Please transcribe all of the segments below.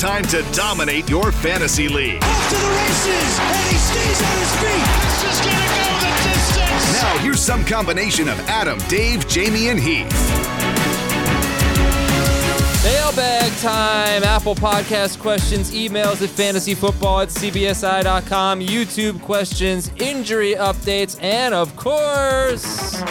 It's time to dominate your fantasy league. Off to the races, and he stays on his feet. This is gonna go the distance. Now, here's some combination of Adam, Dave, Jamie, and Heath. Mailbag time. Apple Podcast questions, emails at fantasyfootball at cbsi.com, YouTube questions, injury updates, and of course,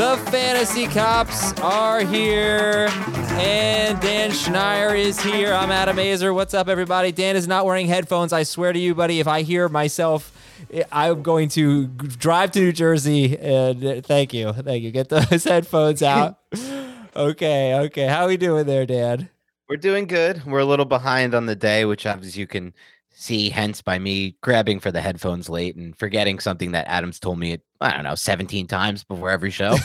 the Fantasy Cops are here. And Dan Schneier is here. I'm Adam Aizer. What's up, everybody? Dan is not wearing headphones. I swear to you, buddy, if I hear myself, I'm going to drive to New Jersey. And uh, thank you. Thank you. Get those headphones out. Okay, okay. How are we doing there, Dan? We're doing good. We're a little behind on the day, which as you can see, hence by me grabbing for the headphones late and forgetting something that Adams told me, I don't know, 17 times before every show.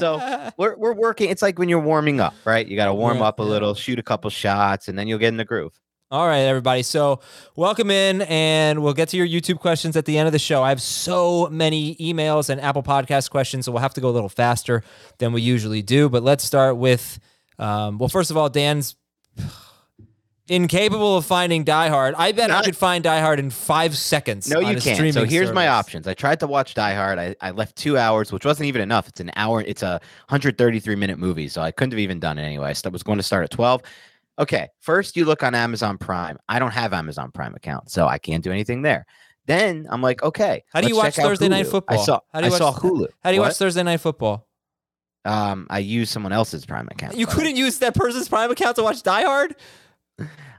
so we're, we're working. It's like when you're warming up, right? You got to warm Yeah, up a yeah. little, shoot a couple shots, and then you'll get in the groove. All right, everybody. So, welcome in, and we'll get to your YouTube questions at the end of the show. I have so many emails and Apple Podcast questions, so we'll have to go a little faster than we usually do. But let's start with, um, well, first of all, Dan's incapable of finding Die Hard. I bet I Not- could find Die Hard in five seconds. No, on you a can't. So here's my options. I tried to watch Die Hard. I, I left two hours, which wasn't even enough. It's an hour. It's a 133 minute movie, so I couldn't have even done it anyway. I was going to start at 12. Okay, first you look on Amazon Prime. I don't have Amazon Prime account, so I can't do anything there. Then I'm like, okay. How do you watch Thursday Night Football? I saw. How do you I saw watch- Hulu. How do you What? watch Thursday Night Football? Um, I use someone else's Prime account. You couldn't use that person's Prime account to watch Die Hard.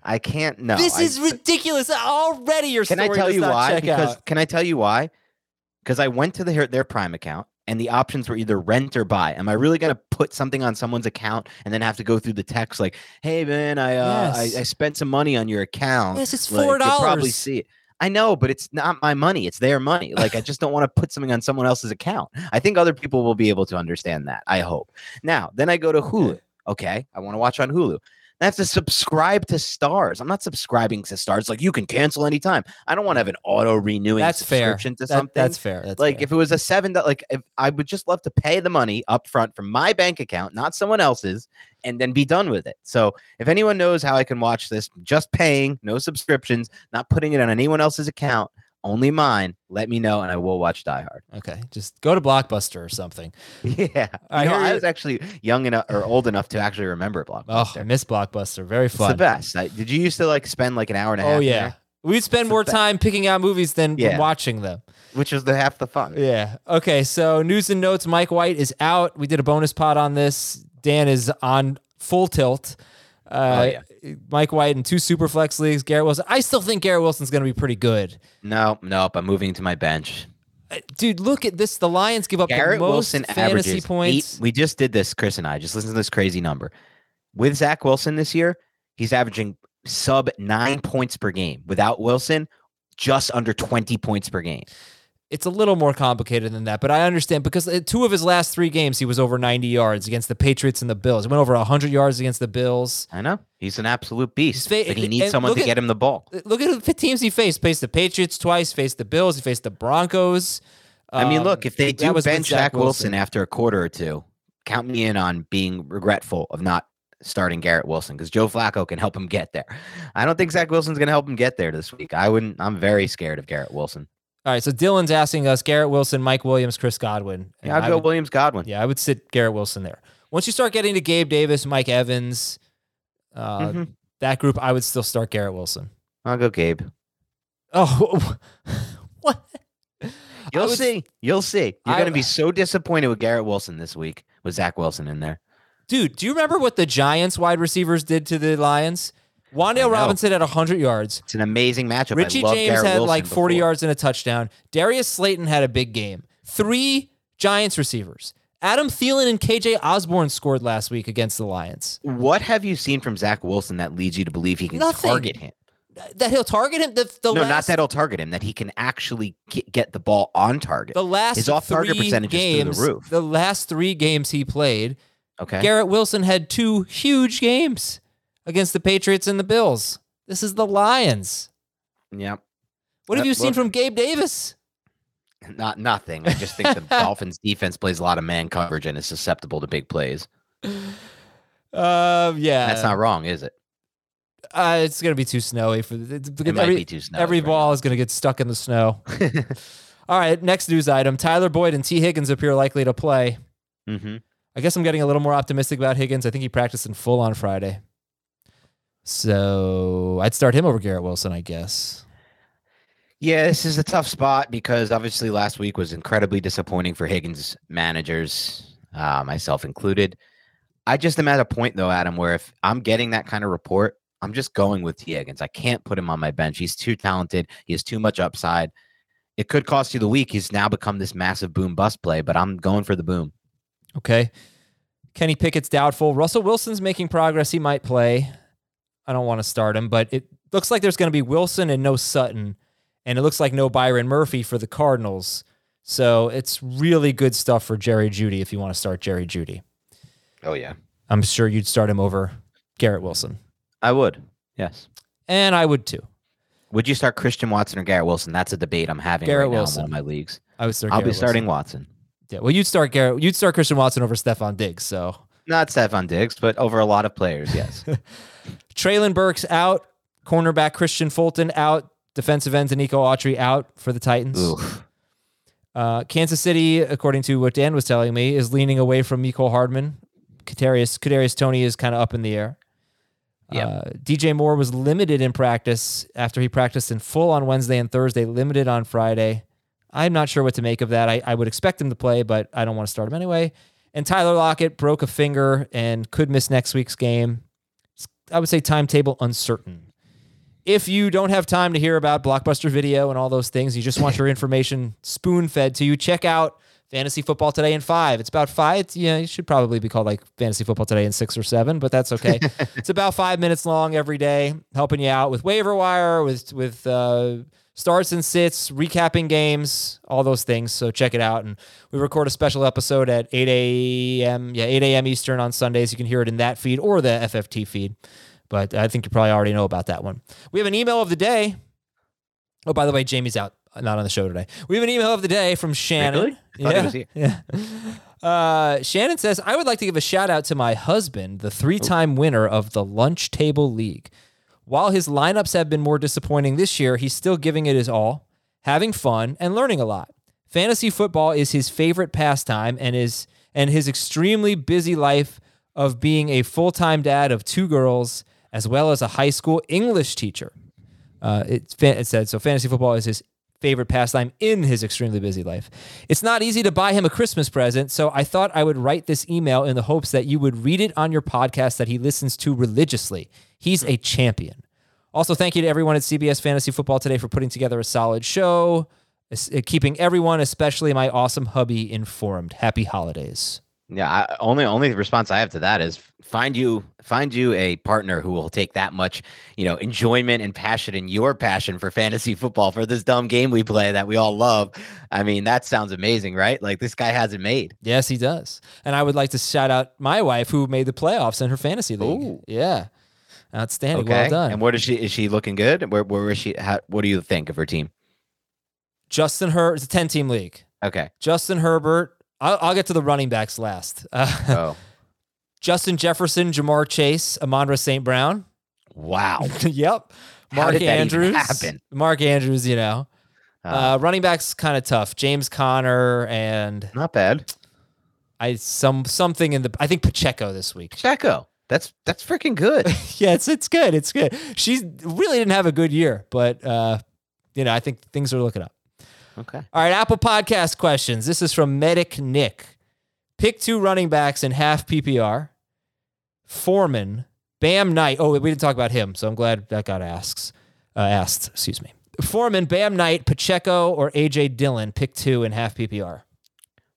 I can't. No. this I- is ridiculous. Already, your Can I tell you why? Because out. can I tell you why? Because I went to their their Prime account and the options were either rent or buy. Am I really gonna put something on someone's account and then have to go through the text like, "Hey man, I uh, Yes. I, I spent some money on your account." Yes, it's Like, four you'll Probably see it. I know, but it's not my money. It's their money. Like I just don't want to put something on someone else's account. I think other people will be able to understand that. I hope. Now, then I go to Hulu. Okay, I want to watch on Hulu. I have to subscribe to Starz. I'm not subscribing to Starz. Like you can cancel anytime. I don't want to have an auto renewing That's fair. subscription to That- something. that's fair. That's like fair. if it was a seven, like if I would just love to pay the money up front from my bank account, not someone else's, and then be done with it. So if anyone knows how I can watch this, just paying, no subscriptions, not putting it on anyone else's account, only mine, let me know and I will watch Die Hard. Okay, just go to Blockbuster or something. Yeah, I know, I was actually young enough or old enough to actually remember Oh, Blockbuster. I miss Blockbuster. Very it's fun. the best. I, did you used to like spend like an hour and a half? Oh yeah. there? We'd spend more time picking out movies than Yeah. watching them. which is the half the fun. Yeah. Okay. So news and notes. Mike White is out. We did a bonus pod on this. Dan is on full tilt. Uh, Mike White in two super flex leagues. Garrett Wilson. I still think Garrett Wilson's going to be pretty good. No, nope. I'm moving to my bench. Uh, Dude, look at this. The Lions give up Garrett the most Wilson fantasy points. Eight, we just did this, Chris and I. Just listen to this crazy number. With Zach Wilson this year, he's averaging sub nine points per game. Without Wilson, just under 20 points per game. It's a little more complicated than that, but I understand because uh, two of his last three games, he was over 90 yards against the Patriots and the Bills. He went over 100 yards against the Bills. I know. He's an absolute beast. Fa- but he needs someone to at- get him the ball. Look at the teams he faced. Faced the Patriots twice, faced the Bills, he faced the Broncos. I mean, Um, look, if they do bench Zach Wilson after a quarter or two, count me in on being regretful of not starting Garrett Wilson because Joe Flacco can help him get there. I don't think Zach Wilson's going to help him get there this week. I wouldn't. I'm very scared of Garrett Wilson. All right, so Dylan's asking us Garrett Wilson, Mike Williams, Chris Godwin. And Yeah, I'd I go would- Williams Godwin. Yeah, I would sit Garrett Wilson there. Once you start getting to Gabe Davis, Mike Evans, uh, Mhm. that group, I would still start Garrett Wilson. I'll go Gabe. Oh, what? You'll would- see. You'll see. You're going to be so disappointed with Garrett Wilson this week with Zach Wilson in there. Dude, do you remember what the Giants wide receivers did to the Lions? Wan'Dale. Robinson had 100 yards. It's an amazing matchup. I Richie James Garrett had Wilson like 40 before. yards and a touchdown. Darius Slayton had a big game. Three Giants receivers. Adam Thielen and KJ Osborn scored last week against the Lions. What have you seen from Zach Wilson that leads you to believe he can Nothing. target him? That he'll target him. The, the no, last, not that he'll target him. That he can actually get, the ball on target. The last His off-target three percentage is through the games, roof. The last three games he played, okay. Garrett Wilson had two huge games against the Patriots and the Bills. This is the Lions. Yep. What have you seen from Gabe Davis? Not nothing. I just think the Dolphins defense plays a lot of man coverage and is susceptible to big plays. Uh, yeah, That's not wrong, is it? Uh, it's gonna be too snowy for the, it's, It might every, be too snowy Every ball is gonna get stuck in the snow. All right, next news item: Tyler Boyd and Tee Higgins appear likely to play. Mm-hmm. I guess I'm getting a little more optimistic about Higgins. I think he practiced in full on Friday. So I'd start him over Garrett Wilson, I guess. Yeah, this is a tough spot because obviously last week was incredibly disappointing for Higgins managers, uh, myself included. I just am at a point though, Adam, where if I'm getting that kind of report, I'm just going with Tee Higgins. I can't put him on my bench. He's too talented. He has too much upside. It could cost you the week. He's now become this massive boom bust play, but I'm going for the boom. Okay. Kenny Pickett's doubtful. Russell Wilson's making progress. He might play. I don't want to start him, but it looks like there's going to be Wilson and no Sutton. And it looks like no Byron Murphy for the Cardinals. So it's really good stuff for Jerry Jeudy if you want to start Jerry Jeudy. Oh yeah, I'm sure you'd start him over Garrett Wilson. I would. Yes. And I would too. Would you start Christian Watson or Garrett Wilson? That's a debate I'm having Garrett right Wilson. now in one of my leagues. I would start I'll Garrett be starting Watson. Yeah. Well, you'd start Garrett. You'd start Christian Watson over Stefon Diggs. So Not Stefon Diggs, but over a lot of players, yes. Treylon Burks out. Cornerback Kristian Fulton out. Defensive ends Nico Autry out for the Titans. Uh, Kansas City, according to what Dan was telling me, is leaning away from Mecole Hardman. Kadarius Kadarius Toney is kind of up in the air. Yep. Uh, DJ Moore was limited in practice after he practiced in full on Wednesday and Thursday, limited on Friday. I'm not sure what to make of that. I, I would expect him to play, but I don't want to start him anyway. And Tyler Lockett broke a finger and could miss next week's game. I would say timetable uncertain. If you don't have time to hear about Blockbuster Video and all those things, you just want your information spoon fed to you, check out Fantasy Football Today in five. It's about five. It's, yeah, it should probably be called like Fantasy Football Today in six or seven, but that's okay. it's about five minutes long every day, helping you out with waiver wire, with with uh, starts and sits, recapping games, all those things. So check it out. And we record a special episode at 8 a.m. Yeah, 8 a.m. Eastern on Sundays. You can hear it in that feed or the FFT feed. But I think you probably already know about that one. We have an email of the day. Oh, by the way, Jamie's out, not on the show today. We have an email of the day from Shannon. Really? I thought he Yeah. Yeah. Uh, Shannon says, I would like to give a shout out to my husband, the three time winner of the Lunch Table League. While his lineups have been more disappointing this year, he's still giving it his all, having fun, and learning a lot. Fantasy football is his favorite pastime and is and his extremely busy life of being a full-time dad of two girls as well as a high school English teacher. Uh, it, it said so. Fantasy football is his favorite pastime in his extremely busy life. It's not easy to buy him a Christmas present, so I thought I would write this email in the hopes that you would read it on your podcast that he listens to religiously. He's a champion. Also, thank you to everyone at CBS Fantasy Football today for putting together a solid show, uh, keeping everyone, especially my awesome hubby, informed. Happy holidays. Yeah, I, only only response I have to that is find you find you a partner who will take that much, you know, enjoyment and passion in your passion for fantasy football for this dumb game we play that we all love. I mean, that sounds amazing, right? Like this guy has it made. Yes, he does. And I would like to shout out my wife who made the playoffs in her fantasy league. Ooh. Yeah. Outstanding. Okay. Well done. And what is she? Is she looking good? Where where is she? How, what do you think of her team? Justin Herbert, it's a 10 team league. Okay. Justin Herbert, I'll, I'll get to the running backs last. Uh, Oh Justin Jefferson, Ja'Marr Chase, Amon-Ra St. Brown. wow. yep. Mark did that even Andrews. happen? Mark Andrews, you know. Uh, Uh, running backs kind of tough. James Conner and not bad. I some something in the I think Pacheco this week. Checo. That's that's freaking good. yeah, it's it's good. It's good. She really didn't have a good year, but uh, you know, I think things are looking up. Okay. All right, Apple Podcast questions. This is from Medic Nick. Pick two running backs in half PPR. Foreman, Bam Knight. Oh, we didn't talk about him, so I'm glad that got asked. Uh, asked, excuse me. Foreman, Bam Knight, Pacheco, or AJ Dillon. Pick two in half PPR.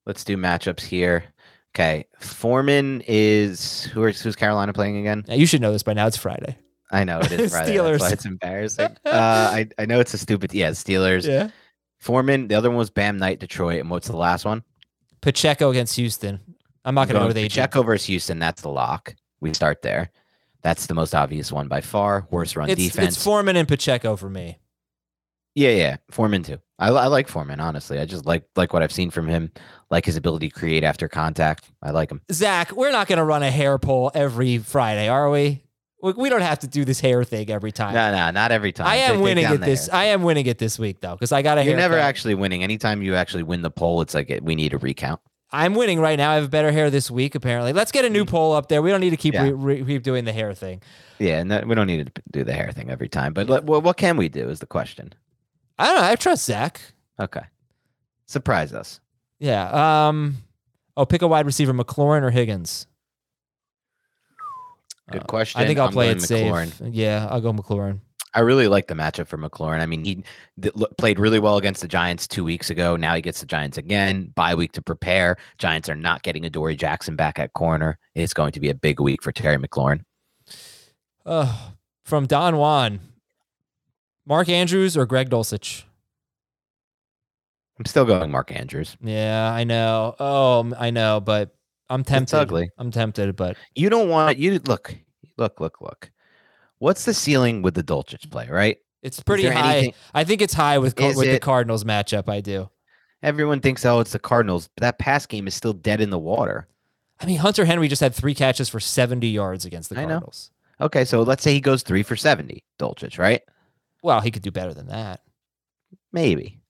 Let's do matchups here. Okay. Foreman is who is who's Carolina playing again? Now, you should know this by now. It's Friday. I know it is Friday. Steelers. That's why it's embarrassing. Uh, I I know it's a stupid. Yeah, Steelers. Yeah. Foreman. The other one was Bam Knight, Detroit. And what's the last one? Pacheco against Houston. I'm not going to go with AJ. Pacheco versus Houston. That's the lock. We start there. That's the most obvious one by far. Worst run It's, defense. it's Foreman and Pacheco for me. yeah, yeah. Foreman too. I, I like Foreman honestly. I just like like what I've seen from him. Like his ability to create after contact. I like him. Zach, we're not going to run a hair poll every Friday, are we? We- We don't have to do this hair thing every time. No, no, not every time. I am take winning it this. hair. I am winning it this week though, because I got a You're never actually winning. Anytime you actually win the poll, it's like we need a recount. I'm winning right now. I have better hair this week. Apparently, let's get a new poll up there. We don't need to keep Mm. Yeah. re- re- keep doing the hair thing. Yeah, and we don't need to do the hair thing every time. But let, well, what can we do is the question. I don't know. I trust Zach. Okay, surprise us. Yeah. Um. Oh, pick a wide receiver: McLaurin or Higgins. Good Uh, question. I think I'll I'm play it safe. Yeah, I'll go McLaurin. I really like the matchup for McLaurin. I mean, he th- played really well against the Giants two weeks ago. Now he gets the Giants again. Bye week to prepare. Giants are not getting a Dory Jackson back at corner. It's going to be a big week for Terry McLaurin. Uh, from Don Juan, Mark Andrews or Greg Dulcich. I'm still going Mark Andrews. Yeah, I know. Oh, I know, but I'm tempted. ugly. I'm tempted, but You don't want you look, look, look, look. What's the ceiling with the Dulcich play? Right? it's pretty high. anything- I think it's high with Is with the Cardinals matchup. I do. Everyone thinks, oh, it's the Cardinals, but that pass game is still dead in the water. I mean, Hunter Henry just had three catches for 70 yards against the I know. Cardinals. Okay, so let's say he goes three for seventy, Dulcich, right? Well, he could do better than that. Maybe.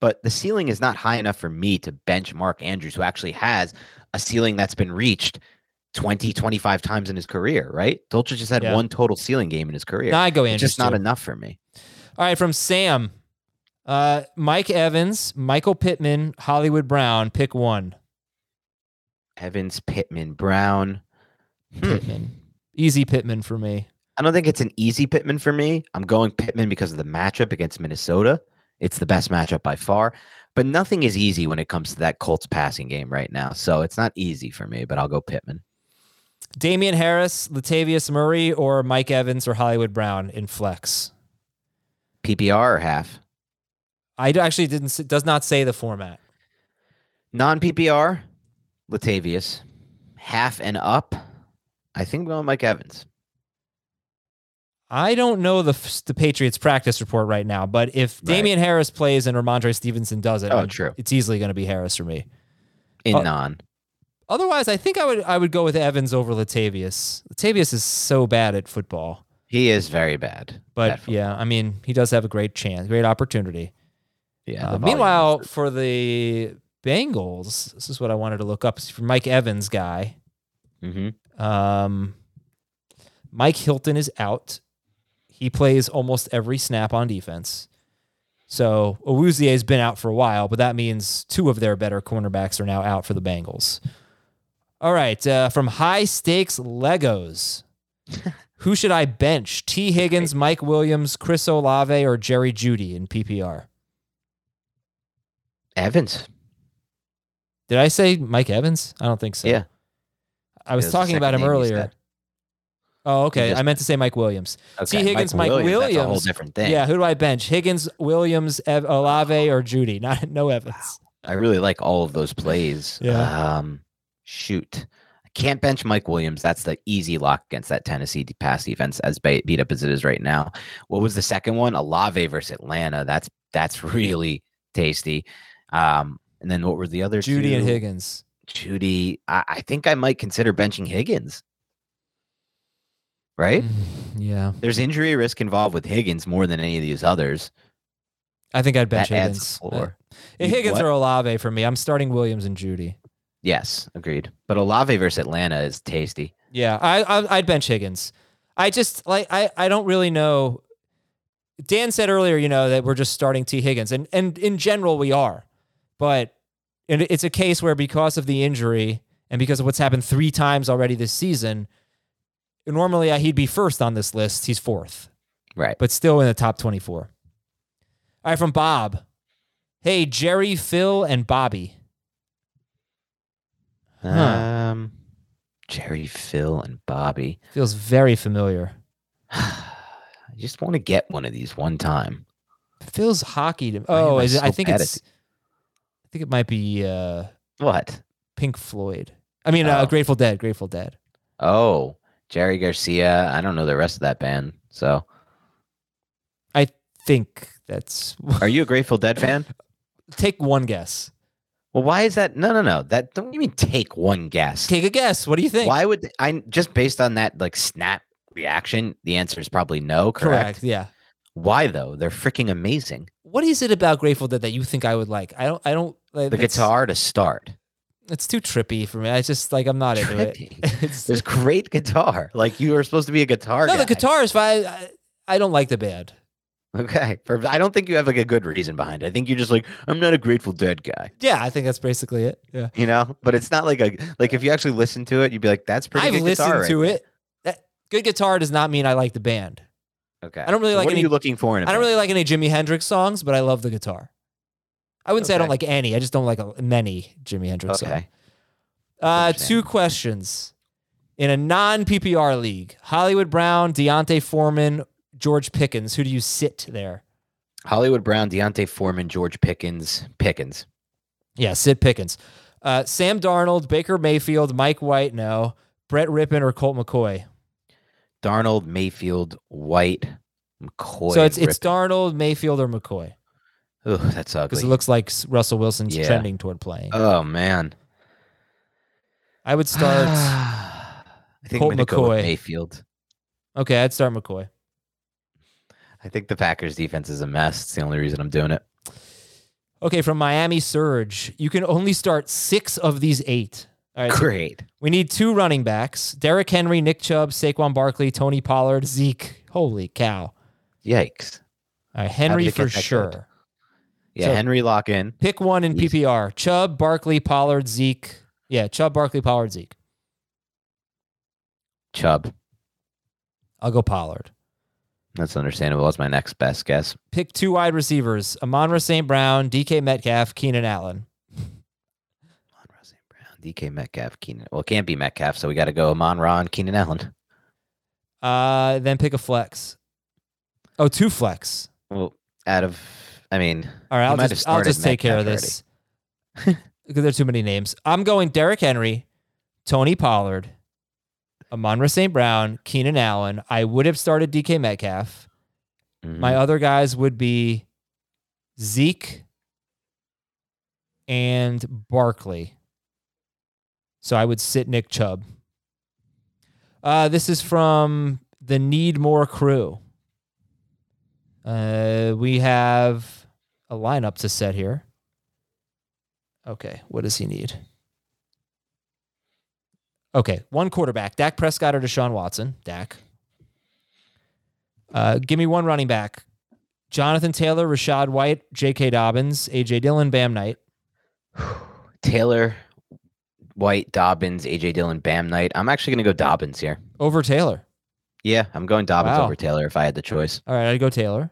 But the ceiling is not high enough for me to bench Mark Andrews, who actually has a ceiling that's been reached 20, 25 times in his career, right? Dulcich just had Yeah. one total ceiling game in his career. Now I go it's Andrews. just not too. enough for me. All right, from Sam, uh, Mike Evans, Michael Pittman, Hollywood Brown. Pick one. Evans, Pittman, Brown. Hmm. Pittman. Easy Pittman for me. I don't think it's an easy Pittman for me. I'm going Pittman because of the matchup against Minnesota. It's the best matchup by far. But nothing is easy when it comes to that Colts passing game right now. So it's not easy for me, but I'll go Pittman. Damien Harris, Latavius Murray, or Mike Evans or Hollywood Brown in flex. PPR or half? I actually didn't. Does not say the format. Non PPR, Latavius. Half and up. I think we're going Mike Evans. I don't know the the Patriots practice report right now, but if Right. Damien Harris plays and Rhamondre Stevenson doesn't, Oh, true. it's easily going to be Harris for me. In Uh, non. Otherwise, I think I would I would go with Evans over Latavius. Latavius is so bad at football, He is very bad. but yeah, I mean he does have a great chance, great opportunity. Yeah. Uh, meanwhile, for the Bengals, this is what I wanted to look up. It's for Mike Evans guy. Mhm. Um, Mike Hilton is out. He plays almost every snap on defense. So Awuzie has been out for a while, but that means two of their better cornerbacks are now out for the Bengals. All right, uh, from high stakes Legos, who should I bench? Tee Higgins, Mike Williams, Chris Olave, or Jerry Jeudy in PPR? Evans. Did I say Mike Evans? I don't think so. Yeah. I was was talking about him earlier. Oh, okay. just- I meant to say Mike Williams. Tee Higgins, Mike Williams. That's a whole different thing. Yeah, who do I bench? Higgins, Williams, Ev- Olave, or Jeudy? Not no Evans. I really like all of those plays. Yeah. Um, shoot. I can't bench Mike Williams. That's the easy lock against that Tennessee pass defense, as beat up as it is right now. What was the second one? Olave versus Atlanta. That's that's really tasty. Um, and then what were the other Jeudy and? Higgins. Jeudy. I, I think I might consider benching Higgins. Right? Mm, Yeah, There's injury risk involved with Higgins more than any of these others. I think I'd bench That Higgins. floor. You- Higgins what? or Olave for me. I'm starting Williams and Jeudy. Yes, agreed. But Olave versus Atlanta is tasty. Yeah, I, I I'd bench Higgins. I just like I I don't really know. Dan said earlier, you know, that we're just starting Tee Higgins, and and in general we are, but it's a case where because of the injury and because of what's happened three times already this season, normally uh, he'd be first on this list. He's fourth, Right. but still in the top twenty-four. All right, from Bob. Hey, Jerry, Phil, and Bobby. Huh. Um, Jerry, Phil, and Bobby. Feels very familiar. I just want to get one of these one time. feels hockey to Why am Oh, I is it, I think bad at it's I think it might be uh What? Pink Floyd. I mean uh, Oh. Grateful Dead, Grateful Dead. Oh, Jerry Garcia. I don't know the rest of that band. So, I think that's are you a Grateful Dead fan? Take one guess. Well, why is that? No, no, no. That don't you mean take one guess? Take a guess. What do you think? Why would I just based on that like snap reaction? The answer is probably no. Correct. Yeah. Why though? They're freaking amazing. What is it about Grateful Dead that you think I would like? I don't I don't like The guitar to start. It's too trippy for me. I just like I'm not into it. It's, There's great guitar. Like you are supposed to be a guitar guy. no, guy. the guitar is fine. I, I don't like the band. Okay. For, I don't think you have like a good reason behind it. I think you're just like, I'm not a Grateful Dead guy. Yeah, I think that's basically it. Yeah. You know? But it's not like a like if you actually listen to it, you'd be like, that's pretty I've good listened right to it. That, good guitar does not mean I like the band. Okay. I don't really So like what any- are you looking for in a I don't band? really like any Jimi Hendrix songs, but I love the guitar. I wouldn't say I don't like any. I just don't like many Jimi Hendrix songs. Okay. Uh, two questions. In a non PPR league, Hollywood Brown, D'Onta Foreman, George Pickens. Who do you sit there? Hollywood Brown, D'Onta Foreman, George Pickens, Pickens. Yeah, sit Pickens. Uh, Sam Darnold, Baker Mayfield, Mike White, no. Brett Rypien or Colt McCoy. Darnold, Mayfield, White, McCoy. so it's it's Rypien. Darnold, Mayfield, or McCoy Ugh, that's ugly. because it looks like Russell Wilson's Yeah. trending toward playing. oh man. I would start. I think Colt I'm gonna go with McCoy. Mayfield. okay, I'd start McCoy. I think the Packers defense is a mess. It's the only reason I'm doing it. Okay, from Miami Surge, you can only start six of these eight. All right, so Great. we need two running backs: Derrick Henry, Nick Chubb, Saquon Barkley, Tony Pollard, Zeke. Holy cow! Yikes. All right, Henry for sure. Yeah, So- Henry lock in. Pick one in Easy. PPR: Chubb, Barkley, Pollard, Zeke. Yeah, Chubb, Barkley, Pollard, Zeke. Chubb. I'll go Pollard. That's understandable. That's my next best guess. Pick two wide receivers: Amon-Ra St. Brown, DK Metcalf, Keenan Allen. Amon Ra St. Brown, DK Metcalf, Keenan. Well, it can't be Metcalf, so we got to go Amon Ra and Keenan Allen. Uh, then pick a flex. Oh, two flex. Well, out of, I mean, All right, I'll just I'll just take care of this because there's too many names. I'm going Derrick Henry, Tony Pollard, Amon-Ra St. Brown, Keenan Allen. I would have started DK Metcalf. mhm. My other guys would be Zeke and Barkley. So I would sit Nick Chubb. Uh, this is from the Need More crew. Uh, we have a lineup to set here. Okay, what does he need? Okay, one quarterback, Dak Prescott or Deshaun Watson. Dak. Uh, give me one running back. Jonathan Taylor, Rachaad White, J.K. Dobbins, A.J. Dillon, Bam Knight. Taylor, White, Dobbins, AJ Dillon, Bam Knight. I'm actually going to go Dobbins here. Over Taylor. Yeah, I'm going Dobbins Wow. over Taylor if I had the choice. All right, I'd go Taylor.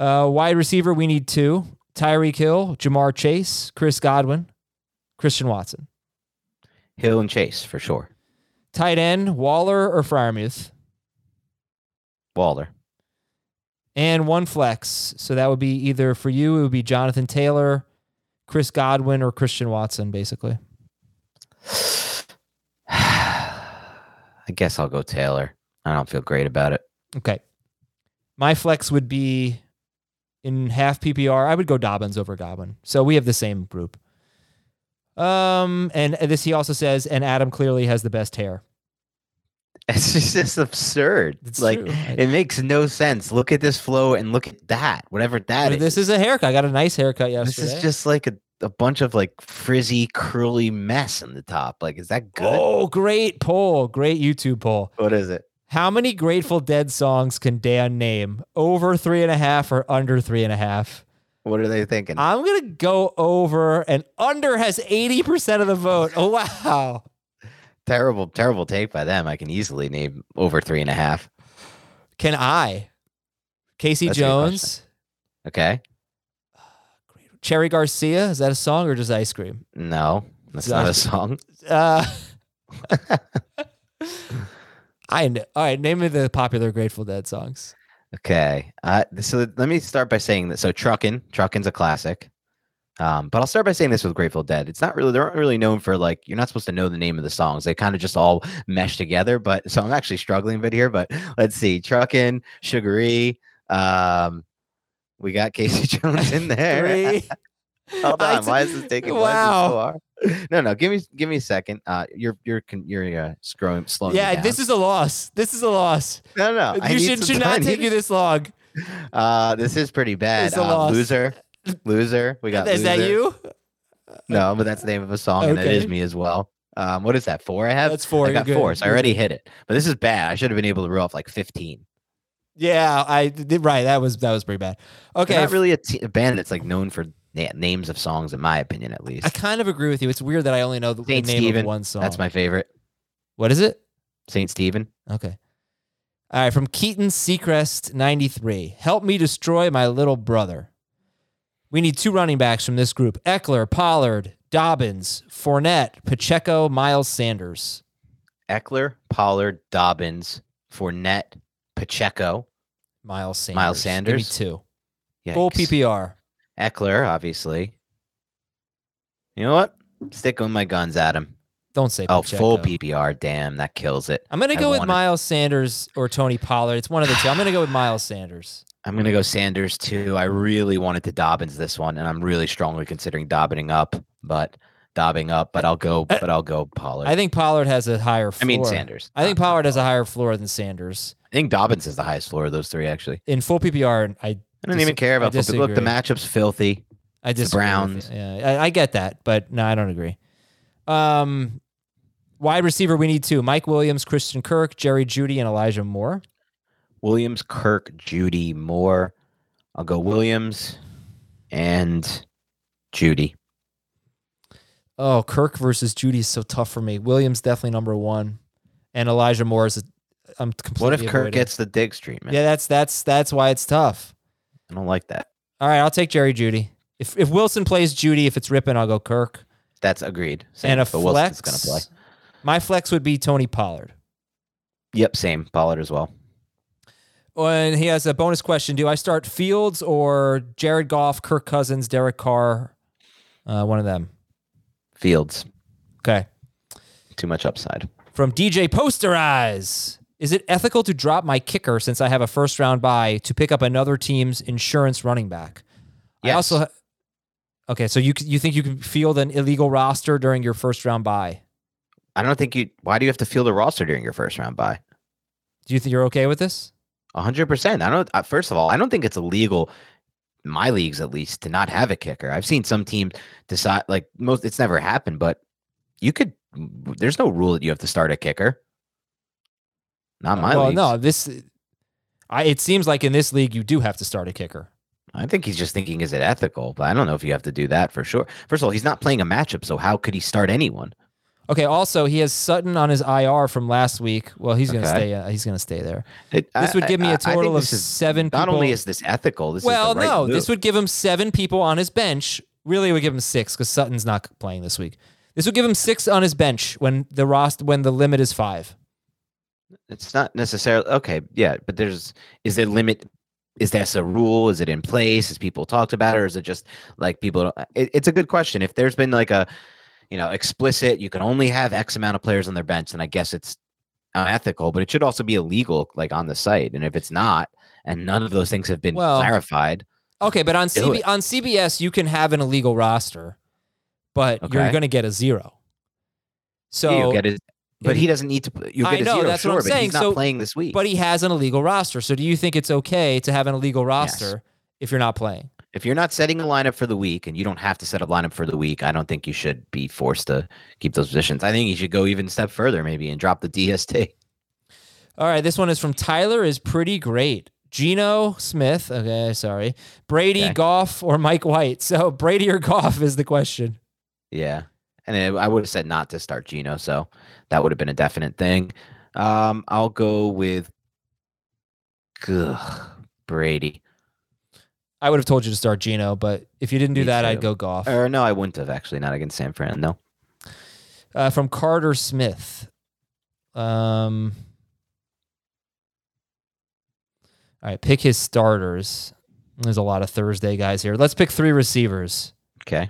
Uh, wide receiver, we need two. Tyreek Hill, Ja'Marr Chase, Chris Godwin, Christian Watson. Hill and Chase for sure. Tight end, Waller or Freiermuth. Waller. And one flex. So that would be either for you, it would be Jonathan Taylor, Chris Godwin, or Christian Watson, basically. I guess I'll go Taylor. I don't feel great about it. Okay. My flex would be in half PPR. I would go Dobbins over Godwin. So we have the same group. Um, and this he also says, and Adam clearly has the best hair. It's just, just absurd. It's like true. It makes no sense. Look at this flow and look at that. Whatever that is. this is a haircut. I got a nice haircut yesterday. This is just like a, a bunch of like frizzy, curly mess in the top. Like, is that good? Oh, great poll. Great YouTube poll. What is it? How many Grateful Dead songs can Dan name? Over three and a half or under three and a half? What are they thinking? I'm gonna go over, and under has 80% of the vote. Oh wow. terrible, terrible take by them. I can easily name over three and a half. Can I? Casey That's a good question. Jones, Okay. Cherry Garcia. Is that a song or just ice cream? No, that's So- not a song. Uh, I know. All right, name me the popular Grateful Dead songs. Okay. Uh, so let me start by saying that. So Truckin', Truckin's a classic. Um, but I'll start by saying this with Grateful Dead. It's not really, they're not really known for like, you're not supposed to know the name of the songs. They kind of just all mesh together. But so I'm actually struggling a bit here. But let's see. Truckin', Sugaree. Um, we got Casey Jones in there. Hold on. Why is this taking is this so? No, no. Give me, give me a second. Uh, you're, you're, you're uh, scrolling, slowing. Yeah, this is a loss. This is a loss. no, no. You need should should not take you this long. Uh, this is pretty bad. A Uh, loss. loser, loser. We got. Is that you? No, but that's the name of a song, and that is me as well. Um, what is that? Four? I have. That's four. I You're got good. four, so I already hit it. But this is bad. I should have been able to roll off like fifteen. Yeah, I did right. That was that was pretty bad. Okay, Okay, not really a, t- a band that's like known for na- names of songs, in my opinion, at least. I kind of agree with you. It's weird that I only know the, Saint name Stephen. of one song. That's my favorite. What is it? Saint Stephen. Okay. All right, from Keaton Seacrest 93. Help me destroy my little brother. We need two running backs from this group Ekeler, Pollard, Dobbins, Fournette, Pacheco, Miles Sanders. Ekeler, Pollard, Dobbins, Fournette, Pacheco, Miles Sanders. Miles Give me Sanders? two. Full PPR. Ekeler, obviously. You know what? Stick with my guns, Adam. Don't say Oh, Pacheco. full PPR. Damn, that kills it. I'm going to I go with wanted- Miles Sanders or Tony Pollard. It's one of the two. I'm going to go with Miles Sanders. I'm gonna go Sanders too. I really wanted to Dobbins this one, and I'm really strongly considering dobbining up, but dobbing up. But I'll go. Eh, but I'll go Pollard. I think Pollard has a higher floor. I mean Sanders. I think Pollard has a higher floor than Sanders. I think Dobbins is the highest floor of those three. Actually, In full PPR, I I don't Dis- even care about. Look, look, the matchup's filthy. I just Browns. Yeah, I, I get that, but no, I don't agree. Um, wide receiver, we need two: Mike Williams, Christian Kirk, Jerry Jeudy, and Elijah Moore. Williams, Kirk, Jeudy, Moore. I'll go Williams and Jeudy. Oh, Kirk versus Jeudy is so tough for me. Williams definitely number one, and Elijah Moore is. A, I'm completely. What if Kirk avoiding. gets the Diggs treatment? Yeah, that's that's that's why it's tough. I don't like that. All right, I'll take Jerry Jeudy. If if Wilson plays Jeudy, if it's Rypien, I'll go Kirk. That's agreed. Same, and a but flex. gonna play. My flex would be Tony Pollard. Yep, same. Pollard as well. Oh, And he has a bonus question: Do I start Fields or Jared Goff, Kirk Cousins, Derek Carr? Uh, one of them. Fields. Okay. Too much upside. From DJ Posterize. Is it ethical to drop my kicker since I have a first round buy to pick up another team's insurance running back? I also. ha- Okay, so you you think you can field an illegal roster during your first round buy? I don't think you. Why do you have to field a roster during your first round buy? Do you think you're okay with this? A hundred percent. I don't. uh, First of all, I don't think it's illegal. My leagues, at least, to not have a kicker. I've seen some teams decide like most. It's never happened, but you could. There's no rule that you have to start a kicker. Not my well, leagues. no, this. I, it seems like in this league you do have to start a kicker. I think he's just thinking, is it ethical? But I don't know if you have to do that for sure. First of all, he's not playing a matchup, so how could he start anyone? Okay. Also, he has Sutton on his IR from last week. Well, he's gonna Okay. stay. Uh, he's gonna stay there. It- This would give me a total of is- seven. Not people- only is this ethical, this well, right no, move. this would give him seven people on his bench. Really, it would give him six because Sutton's not playing this week. This would give him six on his bench when the roster when the limit is five. It's not necessarily okay. Yeah, but there's is there limit? Is this a rule? Is it in place? Has people talked about it, or is it just like people? It, it's a good question. If there's been like a, you know, explicit, you can only have X amount of players on their bench, then I guess it's unethical. But it should also be illegal, like on the site. And if it's not, and none of those things have been Well, clarified, Okay, but on CB, on CBS you can have an illegal roster, but you're going to get a zero. So, you get it. But he doesn't need to. You I know, zero, that's what sure, I'm but saying. he's not So- playing this week. but he has an illegal roster. So, do you think it's okay to have an illegal roster if you're not playing? if you're not setting a lineup for the week and you don't have to set a lineup for the week, I don't think you should be forced to keep those positions. I think you should go even a step further, maybe, and drop the DST. All right, this one is from Tyler. Is pretty great. Geno Smith. Okay, sorry. Brady, Okay. Goff, or Mike White. So Brady or Goff is the question. Yeah. And it- I would have said not to start Gino, so that would have been a definite thing. Um, I'll go with ugh, Brady. I would have told you to start Geno, but if you didn't do Me that, I'd go Goff. Or no, I wouldn't have actually, not against San Fran. No. Uh, from Carter Smith. Um. All right, pick his starters. There's a lot of Thursday guys here. Let's pick three receivers. Okay.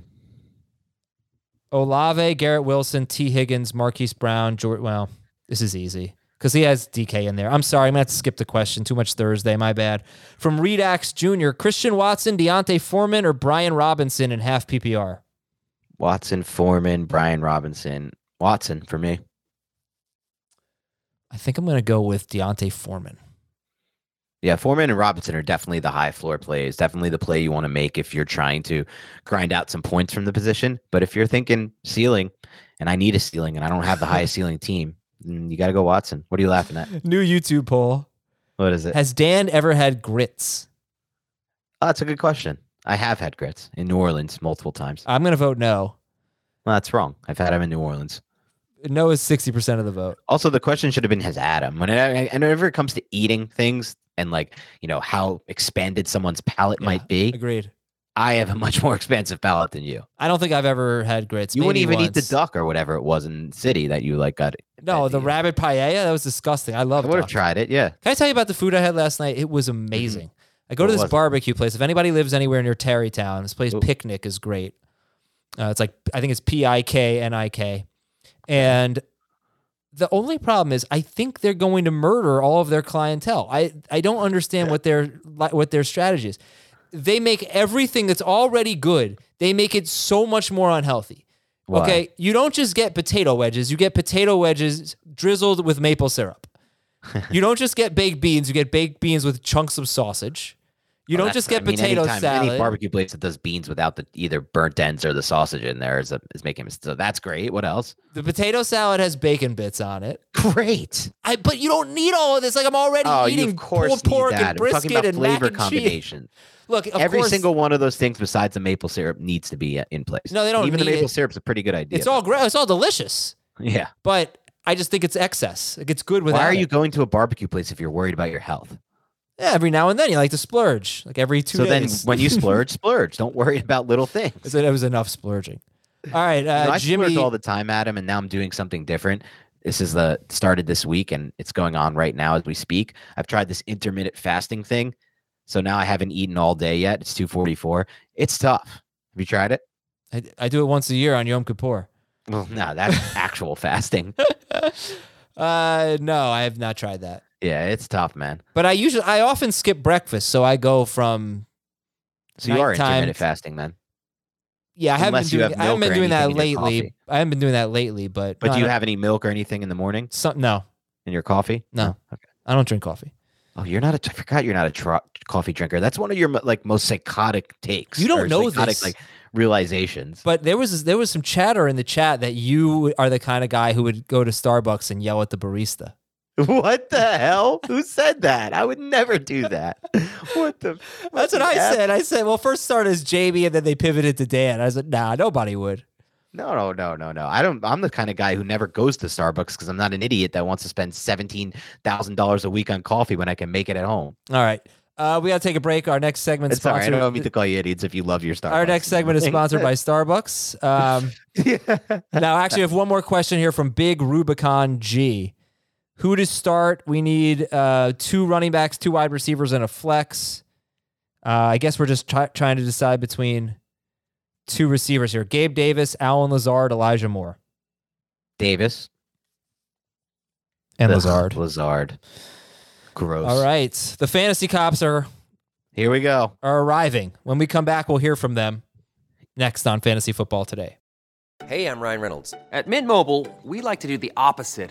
Olave, Garrett Wilson, Tee Higgins, Marquise Brown, George. Well, this is easy because he has DK in there. I'm sorry, I'm gonna have to skip the question. Too much Thursday, my bad. From Redax Jr., Christian Watson, D'Onta Foreman, or Brian Robinson in half PPR. Watson, Foreman, Brian Robinson. Watson for me. I think I'm gonna go with D'Onta Foreman. Yeah, Foreman and Robinson are definitely the high floor plays. Definitely the play you want to make if you're trying to grind out some points from the position. But if you're thinking ceiling, and I need a ceiling, and I don't have the highest ceiling team, mm, you got to go Watson. What are you laughing at? New YouTube poll: What is it? Has Dan ever had grits? Oh, that's a good question. I have had grits in New Orleans multiple times. I'm gonna vote no. Well, that's wrong. I've had them in New Orleans. No is sixty percent of the vote. Also, the question should have been has Adam. Whenever, whenever it comes to eating things and like you know how expanded someone's palate Yeah, might be, Agreed. I have a much more expansive palate than you. I don't think I've ever had grits. You wouldn't even eat the duck or whatever it was in the city that you like got. No, the you- rabbit paella. That was disgusting. I love. I would have tried it. Yeah. Can I tell you about the food I had last night? It was amazing. I go to this it? barbecue place. If anybody lives anywhere near Terrytown, this place Ooh. Picnic is great. Uh, it's like I think it's P I K N I K, and the only problem is I think they're going to murder all of their clientele. I I don't understand what their what their strategy is. They make everything that's already good. They make it so much more unhealthy. Why? Okay, you don't just get potato wedges. You get potato wedges drizzled with maple syrup. you don't just get baked beans. You get baked beans with chunks of sausage. You Well, don't just get I mean, potato anytime- salad. Any barbecue place that does beans without the either burnt ends or the sausage in there is a, is making a- so that's great. What else? the potato salad has bacon bits on it. Great. I but you don't need all of this. Like I'm already Oh, eating pulled pork and brisket and mac flavor and cheese. combination. Look, of Every course, single one of those things besides the maple syrup needs to be uh, in place. No, they don't Even the maple it. syrup's a pretty good idea. it's all great. It's all delicious, yeah. but I just think it's excess. Like gets good without. Why are it. you going to a barbecue place if you're worried about your health? Yeah, every now and then you like to splurge, like every two so days. then when you splurge, splurge. Don't worry about little things. It was enough splurging. All right, You know, uh, I Jimmy. splurge all the time, Adam, and now I'm doing something different. This is the started this week, and it's going on right now as we speak. I've tried this intermittent fasting thing, so now I haven't eaten all day yet. It's 2:44. It's tough. Have you tried it? I, I do it once a year on Yom Kippur. Well, no, that's actual fasting. Uh, no, I have not tried that. Yeah, it's tough, man. But I usually, I often skip breakfast, so I go from So you are intermittent fasting man. yeah. I haven't been doing, have I haven't been doing that anything in your lately. I haven't been doing that lately, but But no, do you have any milk or anything in the morning some? No, in your coffee? No. Oh, okay. I don't drink coffee. Oh, you're not a. I forgot you're not a tro- coffee drinker. That's one of your like most psychotic takes. You don't know psychotic, this. like realizations. But there was there was some chatter in the chat that you are the kind of guy who would go to Starbucks and yell at the barista. What the hell? Who said that? I would never do that. What the? That's what I said. I said, well, first started as Jamie and then they pivoted to Dan. I said, nah, nobody would. No, no, no, no, no. I don't. I'm the kind of guy who never goes to Starbucks because I'm not an idiot that wants to spend seventeen thousand dollars a week on coffee when I can make it at home. All right. Uh, we got to take a break. Our next segment It's right. I sponsored. don't mean to call you idiots if you love your Starbucks. Our next segment is sponsored by Starbucks. Um, now, actually, I have one more question here from Big Rubicon G. Who to start? We need uh, two running backs, two wide receivers, and a flex. Uh, I guess we're just try- trying to decide between two receivers here: Gabe Davis, Allen Lazard, Elijah Moore, Davis and Ugh, Lazard. Lazard. Gross. All right, the fantasy cops are Here we go. are arriving. When we come back, we'll hear from them next on Fantasy Football Today. Hey, I'm Ryan Reynolds. At Mint Mobile, we like to do the opposite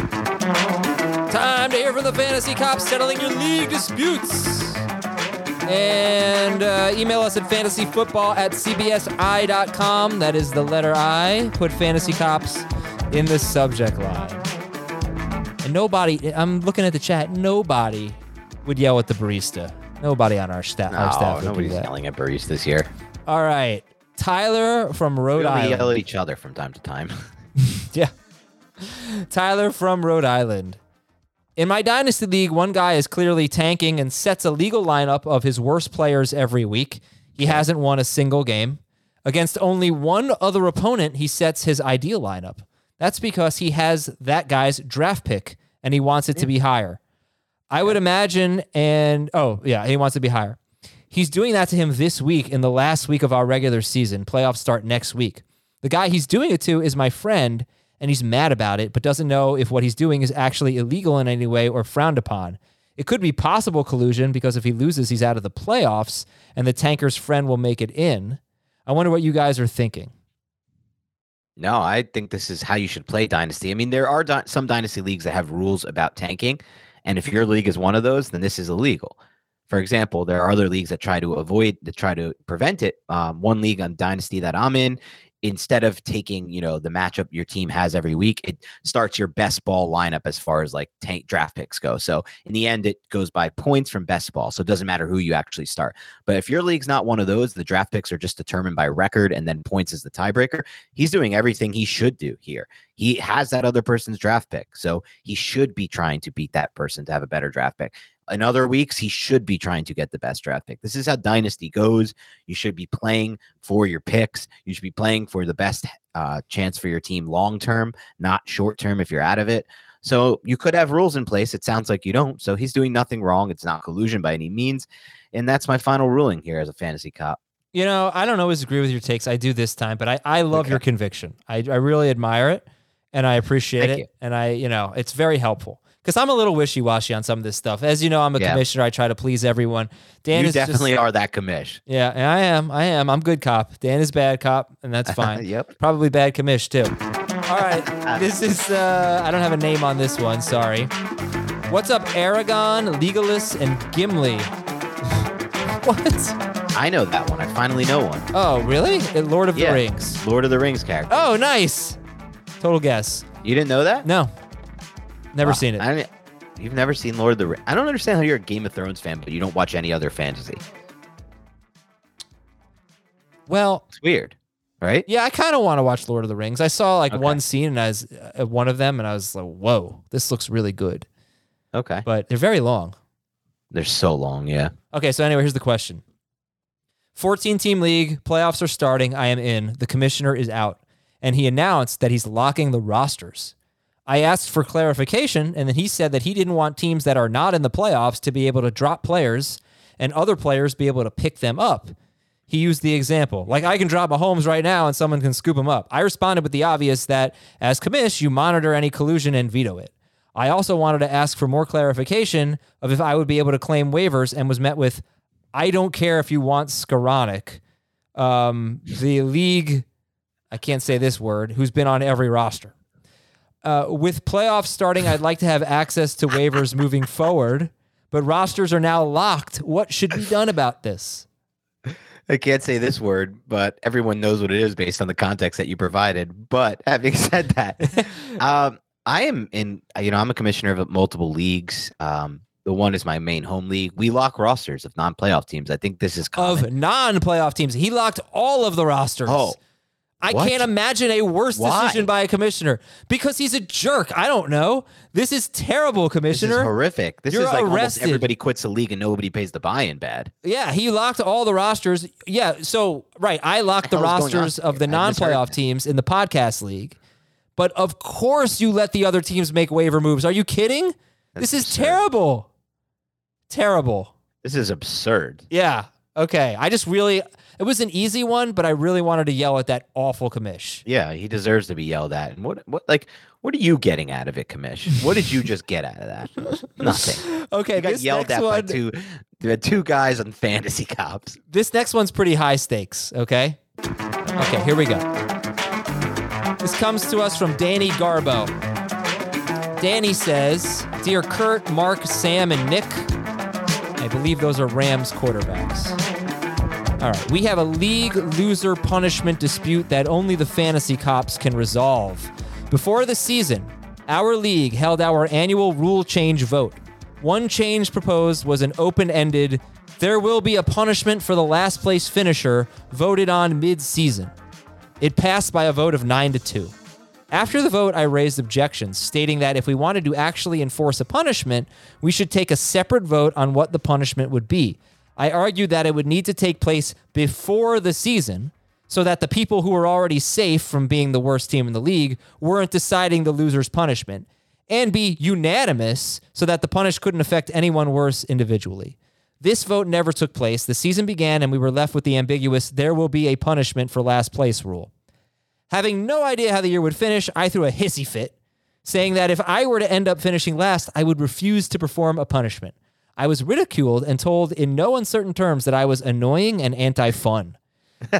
Time to hear from the fantasy cops settling your league disputes. And uh, email us at fantasyfootball at cbsi.com. That is the letter I. Put fantasy cops in the subject line. And nobody, I'm looking at the chat, nobody would yell at the barista. Nobody on our, sta- our No, staff would do nobody's that. yelling at baristas here. All right. Tyler from Rhode Island. We Island. yell at each other from time to time. Yeah. Tyler from Rhode Island. In my Dynasty League, one guy is clearly tanking and sets a legal lineup of his worst players every week. He hasn't won a single game. Against only one other opponent, he sets his ideal lineup. That's because he has that guy's draft pick and he wants it to be higher. I would imagine, and oh, yeah, he wants to be higher. He's doing that to him this week in the last week of our regular season. Playoffs start next week. The guy he's doing it to is my friend, and he's mad about it, but doesn't know if what he's doing is actually illegal in any way or frowned upon. It could be possible collusion because if he loses, he's out of the playoffs, and the tanker's friend will make it in. I wonder what you guys are thinking. No, I think this is how you should play Dynasty. I mean, there are dy- some Dynasty leagues that have rules about tanking. And if your league is one of those, then this is illegal. For example, there are other leagues that try to avoid, that try to prevent it. Um, one league on Dynasty that I'm in, instead of taking, you know, the matchup your team has every week, it starts your best ball lineup as far as like tank draft picks go. So in the end, it goes by points from best ball. So it doesn't matter who you actually start. But if your league's not one of those, the draft picks are just determined by record and then points is the tiebreaker. He's doing everything he should do here. He has that other person's draft pick. So he should be trying to beat that person to have a better draft pick. In other weeks, he should be trying to get the best draft pick. This is how Dynasty goes. You should be playing for your picks. You should be playing for the best uh, chance for your team long term, not short term if you're out of it. So you could have rules in place. It sounds like you don't. So he's doing nothing wrong. It's not collusion by any means. And that's my final ruling here as a fantasy cop. You know, I don't always agree with your takes. I do this time, but I, I love Okay. your conviction. I, I really admire it and I appreciate Thank it. you. And I, you know, it's very helpful because I'm a little wishy washy on some of this stuff. As you know, I'm a Yeah. commissioner. I try to please everyone. Dan you is just- definitely are that commish. yeah, and I am. I am. I'm good cop. Dan is bad cop, and that's fine. Yep. Probably bad commish too. All right. this is uh I don't have a name on this one, sorry. What's up, Aragorn, Legolas, and Gimli? what? I know that one. I finally know one. Oh, really? Lord of Yeah. the Rings. Lord of the Rings character. Oh, nice. Total guess. You didn't know that? No, never seen it. I mean, you've never seen Lord of the Rings. I don't understand how you're a Game of Thrones fan, but you don't watch any other fantasy. well, It's weird, right? yeah, I kind of want to watch Lord of the Rings. I saw like Okay. one scene and I was uh, one of them, and I was like, "Whoa, this looks really good." Okay. But they're very long. They're so long, yeah. Okay, so anyway, here's the question. 14 team league, playoffs are starting. I am in. The commissioner is out. And he announced that he's locking the rosters. I asked for clarification, and then he said that he didn't want teams that are not in the playoffs to be able to drop players and other players be able to pick them up. He used the example, like I can drop Mahomes right now and someone can scoop him up. I responded with the obvious that as commish, you monitor any collusion and veto it. I also wanted to ask for more clarification of if I would be able to claim waivers and was met with, I don't care if you want Skowronek. Um, the league, I can't say this word, who's been on every roster. Uh, with playoffs starting, I'd like to have access to waivers moving forward, but rosters are now locked. What should be done about this? I can't say this word, but everyone knows what it is based on the context that you provided. But having said that, um, I am in, you know, I'm a commissioner of multiple leagues. Um, the one is my main home league. We lock rosters of non-playoff teams. I think this is common. Of non playoff teams, he locked all of the rosters. Oh, I what? can't imagine a worse Why? decision by a commissioner because he's a jerk. I don't know. This is terrible, this is commissioner. horrific. This You're is like arrested. everybody quits the league and nobody pays the buy-in bad. Yeah, he locked all the rosters. Yeah, so right, I locked the the hell's going on rosters of the here? I misheard non-playoff teams in the podcast league. But of course you let the other teams make waiver moves. Are you kidding? That's this is absurd. terrible. Terrible. This is absurd. Yeah. Okay. I just really it was an easy one, but I really wanted to yell at that awful commish. Yeah, he deserves to be yelled at. And what, what, like, what are you getting out of it, Kamish? What did you just get out of that? Nothing. Okay, You got yelled at by two, two guys on fantasy cops. this next one's pretty high stakes, okay? Okay, here we go. This comes to us from Danny Garbo. Danny says, Dear Kurt, Mark, Sam, and Nick, I believe those are Rams quarterbacks. All right, we have a league loser punishment dispute that only the fantasy cops can resolve. Before the season, our league held our annual rule change vote. One change proposed was an open ended, there will be a punishment for the last place finisher voted on mid season. It passed by a vote of 9 to 2. After the vote, I raised objections, stating that if we wanted to actually enforce a punishment, we should take a separate vote on what the punishment would be. I argued that it would need to take place before the season so that the people who were already safe from being the worst team in the league weren't deciding the loser's punishment, and be unanimous so that the punish couldn't affect anyone worse individually. This vote never took place. The season began, and we were left with the ambiguous there will be a punishment for last place rule. Having no idea how the year would finish, I threw a hissy fit, saying that if I were to end up finishing last, I would refuse to perform a punishment. I was ridiculed and told in no uncertain terms that I was annoying and anti fun.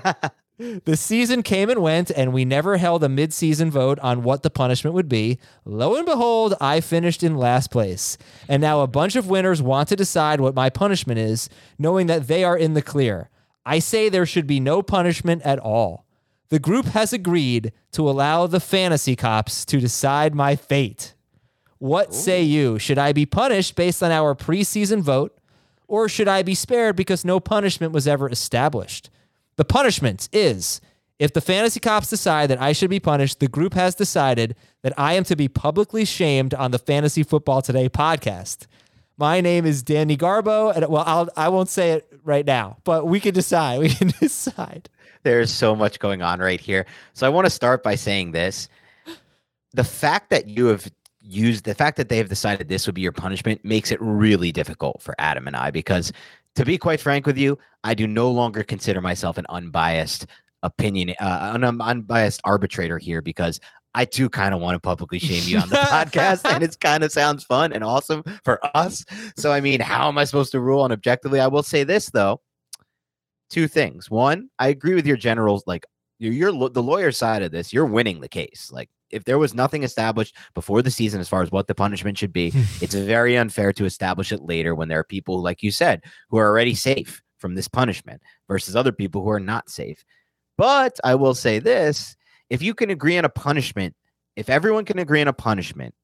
the season came and went, and we never held a mid season vote on what the punishment would be. Lo and behold, I finished in last place. And now a bunch of winners want to decide what my punishment is, knowing that they are in the clear. I say there should be no punishment at all. The group has agreed to allow the fantasy cops to decide my fate. What say you? Should I be punished based on our preseason vote, or should I be spared because no punishment was ever established? The punishment is if the fantasy cops decide that I should be punished, the group has decided that I am to be publicly shamed on the Fantasy Football Today podcast. My name is Danny Garbo, and well, I'll, I won't say it right now, but we can decide. We can decide. There's so much going on right here. So I want to start by saying this. The fact that you have used the fact that they have decided this would be your punishment makes it really difficult for Adam and I because to be quite frank with you, I do no longer consider myself an unbiased opinion, uh, an unbiased arbitrator here because I too kind of want to publicly shame you on the podcast, and it's kind of sounds fun and awesome for us. So, I mean, how am I supposed to rule on objectively? I will say this though: two things. One, I agree with your generals. Like, you're, you're the lawyer side of this. You're winning the case. Like, if there was nothing established before the season as far as what the punishment should be, hmm. it's very unfair to establish it later when there are people, like you said, who are already safe from this punishment versus other people who are not safe. But I will say this if you can agree on a punishment if everyone can agree on a punishment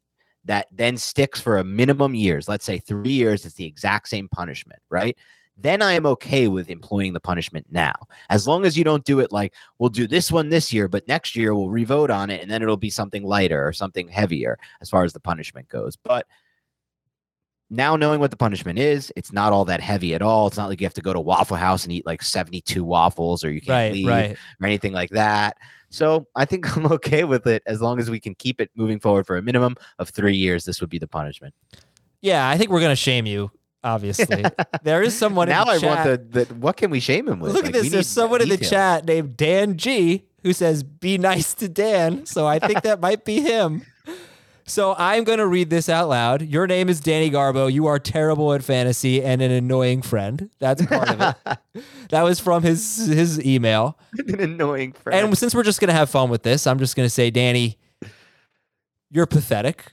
that then sticks for a minimum years, let's say three years, it's the exact same punishment, right? Then I am okay with employing the punishment now. As long as you don't do it like, we'll do this one this year, but next year we'll revote on it and then it'll be something lighter or something heavier as far as the punishment goes. But now knowing what the punishment is, it's not all that heavy at all. It's not like you have to go to Waffle House and eat like 72 waffles or you can't Right, leave right. or anything like that. So I think I'm okay with it as long as we can keep it moving forward for a minimum of three years. This would be the punishment. Yeah, I think we're gonna shame you. Obviously, there is someone now in the I chat. want the, the what can we shame him with? Look Like, at this. There's someone in the chat named Dan G who says, "Be nice to Dan." So I think that might be him. So I'm going to read this out loud. Your name is Danny Garbo. You are terrible at fantasy and an annoying friend. That's part of it. that was from his his email. An annoying friend. And since we're just going to have fun with this, I'm just going to say, Danny, you're pathetic.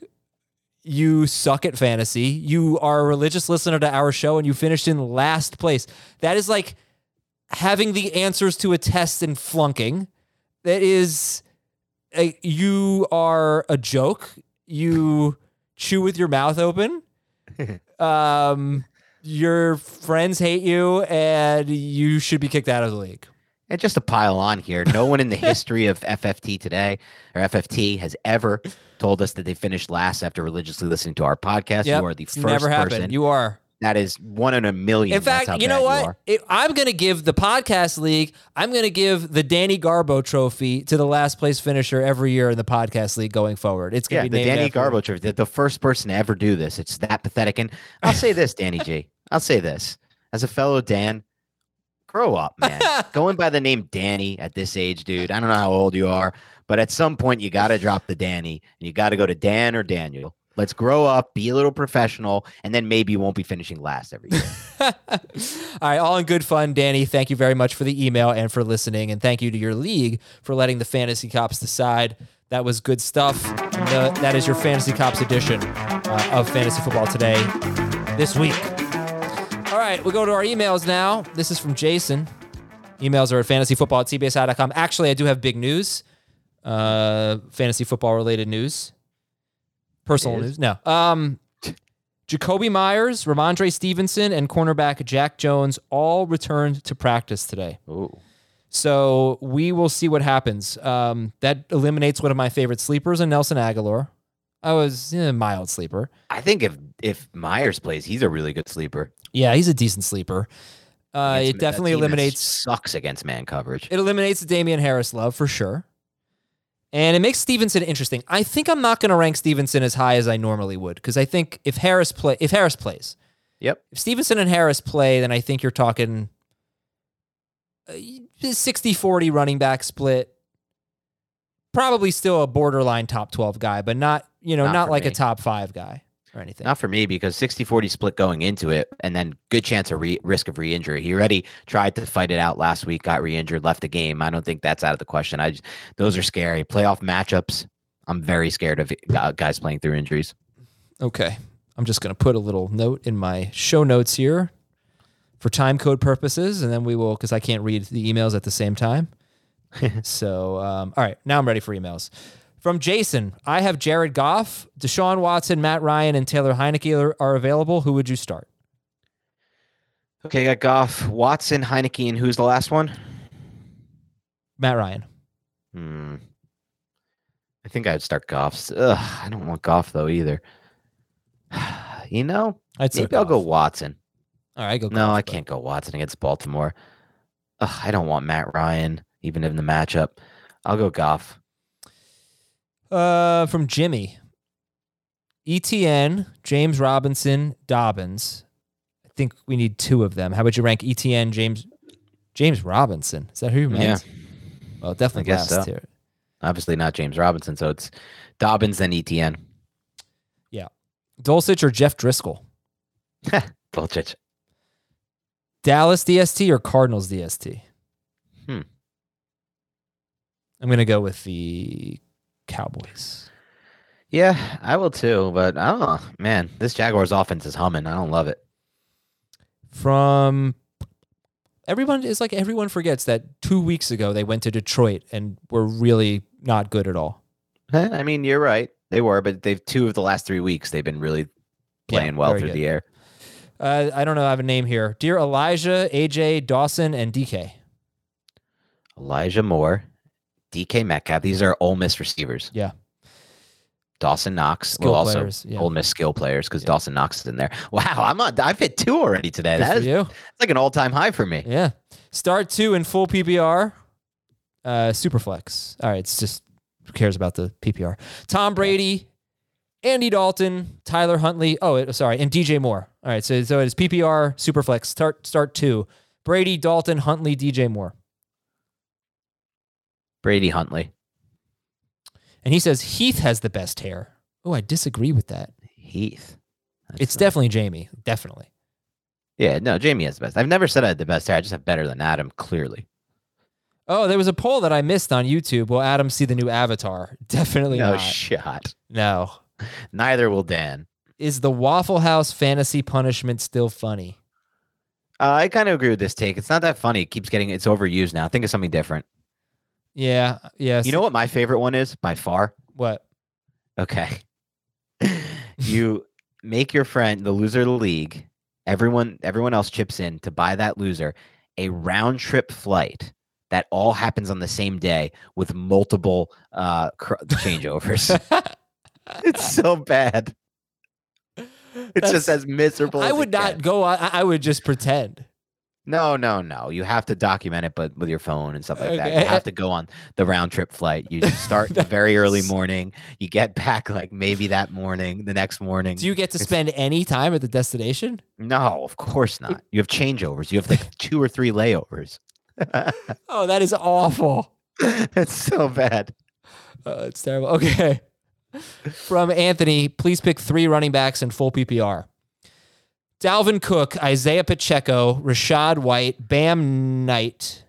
You suck at fantasy. You are a religious listener to our show and you finished in last place. That is like having the answers to a test and flunking. That is, a, you are a joke. You chew with your mouth open. Um, your friends hate you and you should be kicked out of the league. And just to pile on here, no one in the history of FFT today or FFT has ever told us that they finished last after religiously listening to our podcast. Yep. You are the first never happened. person. You are. that is one in a million. In fact, you know what? It- I'm going to give the podcast league. I'm going to give the Danny Garbo Trophy to the last place finisher every year in the podcast league going forward. It's going Yeah, to be the Danny Garbo trophy. The, the first person to ever do this. It's that pathetic. And I'll say this, Danny G. I'll say this. As a fellow Dan, grow up, man. Going by the name Danny at this age, dude. I don't know how old you are, but at some point you got to drop the Danny and you got to go to Dan or Daniel. Let's grow up, be a little professional, and then maybe you won't be finishing last every year. All right, all in good fun, Danny. Thank you very much for the email and for listening, and thank you to your league for letting the fantasy cops decide. That was good stuff. The- that is your fantasy cops edition uh, of fantasy football today, this week. All right, we go to our emails now. This is from Jason. Emails are at fantasyfootball at cbsi.com. Actually, I do have big news, uh, fantasy football related news, personal news. No. Um, Jakobi Meyers, Rhamondre Stevenson, and cornerback Jack Jones all returned to practice today. Ooh. So we will see what happens. Um, that eliminates one of my favorite sleepers in Nelson Agholor. I was eh, a mild sleeper. I think if if Myers plays, he's a really good sleeper. Yeah, he's a decent sleeper. Uh, it definitely eliminates sucks against man coverage. it eliminates the Damien Harris love for sure. And it makes Stevenson interesting. I think I'm not going to rank Stevenson as high as I normally would because I think if Harris play if Harris plays, Yep. if Stevenson and Harris play, then I think you're talking 60 40 running back split. Probably still a borderline top 12 guy, but not, you know, Not not, like a top five guy or anything. Not for me because 60-40 split going into it, and then good chance of re- risk of re-injury. He already tried to fight it out last week, got re-injured, left the game. I don't think that's out of the question. I just, those are scary playoff matchups. I'm very scared of guys playing through injuries. Okay. I'm just going to put a little note in my show notes here for time code purposes, and then we will, because I can't read the emails at the same time. so, um, all right, now I'm ready for emails. From Jason, I have Jared Goff, Deshaun Watson, Matt Ryan, and Taylor Heinicke are, are available. Who would you start? Okay, got Goff, Watson, Heineke, and who's the last one? Matt Ryan. Hmm. I think I'd start Goff. Ugh, I don't want Goff though either. You know, I'd say maybe I'll go Watson. All right, go. No, I but- can't go Watson against Baltimore. Ugh, I don't want Matt Ryan, even in the matchup. I'll go Goff. Uh, from Jimmy, ETN, James Robinson, Dobbins. I think we need two of them. How would you rank ETN, James, James Robinson? Is that who you meant? Yeah. Well, definitely guess last so. here. Obviously not James Robinson, so it's Dobbins then ETN. Yeah. Dulcich or Jeff Driskel? Dulcich. Dallas DST or Cardinals DST? Hmm. I'm gonna go with the Cowboys. Yeah, I will too, but I don't know. Man, this Jaguars offense is humming. I don't love it. From everyone is like everyone forgets that two weeks ago they went to Detroit and were really not good at all. Eh, I mean, you're right. They were, but they've two of the last three weeks. They've been really playing well through good. the air. Uh, I don't know. I have a name here. Dear Elijah, AJ, Dawson, and DK. Elijah Moore, DK Metcalf. These are Ole Miss receivers. Yeah. Dawson Knox. Skill well, also players, yeah. Ole Miss skill players because Yeah. Dawson Knox is in there. Wow, I'm on. I've hit two already today. Good That you. it's like an all time high for me. Yeah. Start two in full PPR. Uh, Superflex. All right. It's just who cares about the PPR? Tom Brady, Andy Dalton, Tyler Huntley. Oh, it, sorry, and DJ Moore. All right. So so it's PPR Superflex. Start start two. Brady, Dalton, Huntley, DJ Moore. Brady Huntley. And he says Heath has the best hair. Oh, I disagree with that. Heath. That's It's not- definitely Jamie. Definitely. Yeah, no, Jamie has the best. I've never said I had the best hair. I just have better than Adam, clearly. Oh, there was a poll that I missed on YouTube. Will Adam see the new Avatar? Definitely No not. shot. no. Neither will Dan. Is the Waffle House fantasy punishment still funny? Uh, I kind of agree with this take. It's not that funny. It keeps getting it's overused now. Think of something different. Yeah. Yes. You know what my favorite one is by far? what? Okay. you make your friend the loser of the league. Everyone everyone else chips in to buy that loser a round trip flight that all happens on the same day with multiple uh cr- changeovers. it's so bad. It's just as miserable. I as it would not gets. go. I, I would just pretend. No, no, no. You have to document it, but with your phone and stuff like that. You have to go on the round trip flight. You start very early morning. You get back like maybe that morning, the next morning. Do you get to It's- spend any time at the destination? No, of course not. You have changeovers. You have like two or three layovers. Oh, that is awful. It's so bad. Uh, it's terrible. Okay. From Anthony, please pick three running backs in full PPR. Dalvin Cook, Isaiah Pacheco, Rachaad White, Bam Knight,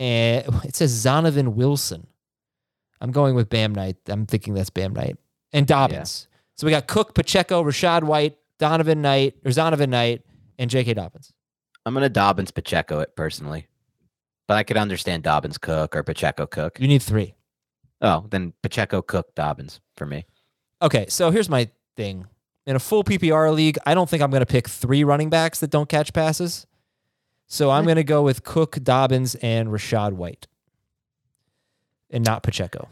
and it says Zonovan Wilson. I'm going with Bam Knight. I'm thinking that's Bam Knight and Dobbins. So we got Cook, Pacheco, Rachaad White, Donovan Knight, or Zonovan Knight, and J.K. Dobbins. I'm gonna Dobbins Pacheco it personally, but I could understand Dobbins Cook or Pacheco Cook. You need three. Oh, then Pacheco Cook Dobbins for me. Okay, so here's my thing. In a full PPR league, I don't think I'm going to pick three running backs that don't catch passes. So I'm going to go with Cook, Dobbins, and Rachaad White, and not Pacheco.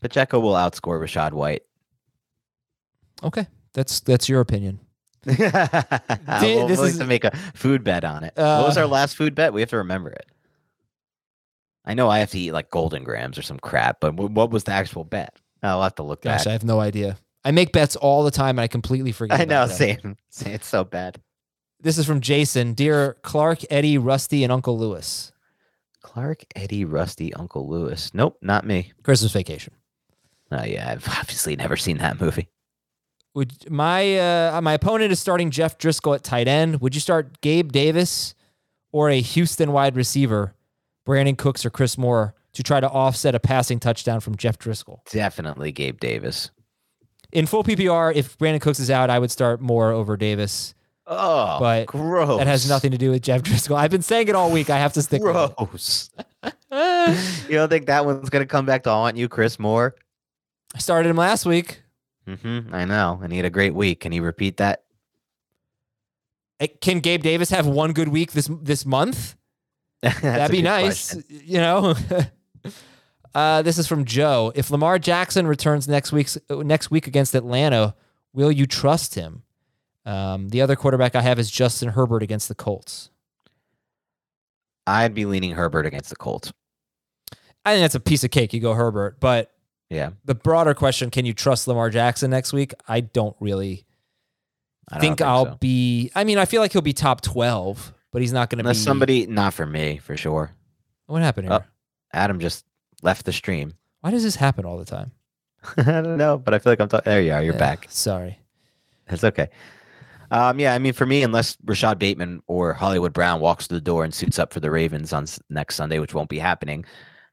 Pacheco will outscore Rachaad White. Okay, that's that's your opinion. we'll, this we'll is- to make a food bet on it. what was Uh, our last food bet? We have to remember it. I know I have to eat like golden grams or some crap, but what was the actual bet? I'll have to look Gosh, back. I have no idea. I make bets all the time, and I completely forget. I know, them. same. same. It's so bad. This is from Jason. Dear Clark, Eddie, Rusty, and Uncle Lewis. Clark, Eddie, Rusty, Uncle Lewis. Nope, not me. Christmas vacation. Oh yeah, I've obviously never seen that movie. Would my uh, my opponent is starting Jeff Driskel at tight end? Would you start Gabe Davis or a Houston wide receiver, Brandin Cooks or Chris Moore, to try to offset a passing touchdown from Jeff Driskel? Definitely Gabe Davis. In full PPR, if Brandin Cooks is out, I would start Moore over Davis. Oh, But gross. That has nothing to do with Jeff Driskel. I've been saying it all week. I have to stick with it. You don't think that one's gonna come back to haunt you, Chris Moore? I started him last week. Mm-hmm. I know, and he had a great week. Can he repeat that? Can Gabe Davis have one good week this this month? That'd be nice. question. You know. uh, this is from Joe. If Lamar Jackson returns next week's next week against Atlanta, will you trust him? Um, the other quarterback I have is Justin Herbert against the Colts. I'd be leaning Herbert against the Colts. I think that's a piece of cake. You go Herbert, but Yeah, the broader question: Can you trust Lamar Jackson next week? I don't really I don't think, I'll so. be. I mean, I feel like he'll be top twelve, but he's not going to be. unless somebody not for me for sure. What happened here? Oh. Adam just left the stream. Why does this happen all the time? I don't know, but I feel like I'm. talking. there you are. You're Yeah, back. Sorry. That's okay. Um, yeah, I mean, for me, unless Rashod Bateman or Hollywood Brown walks through the door and suits up for the Ravens on s- next Sunday, which won't be happening,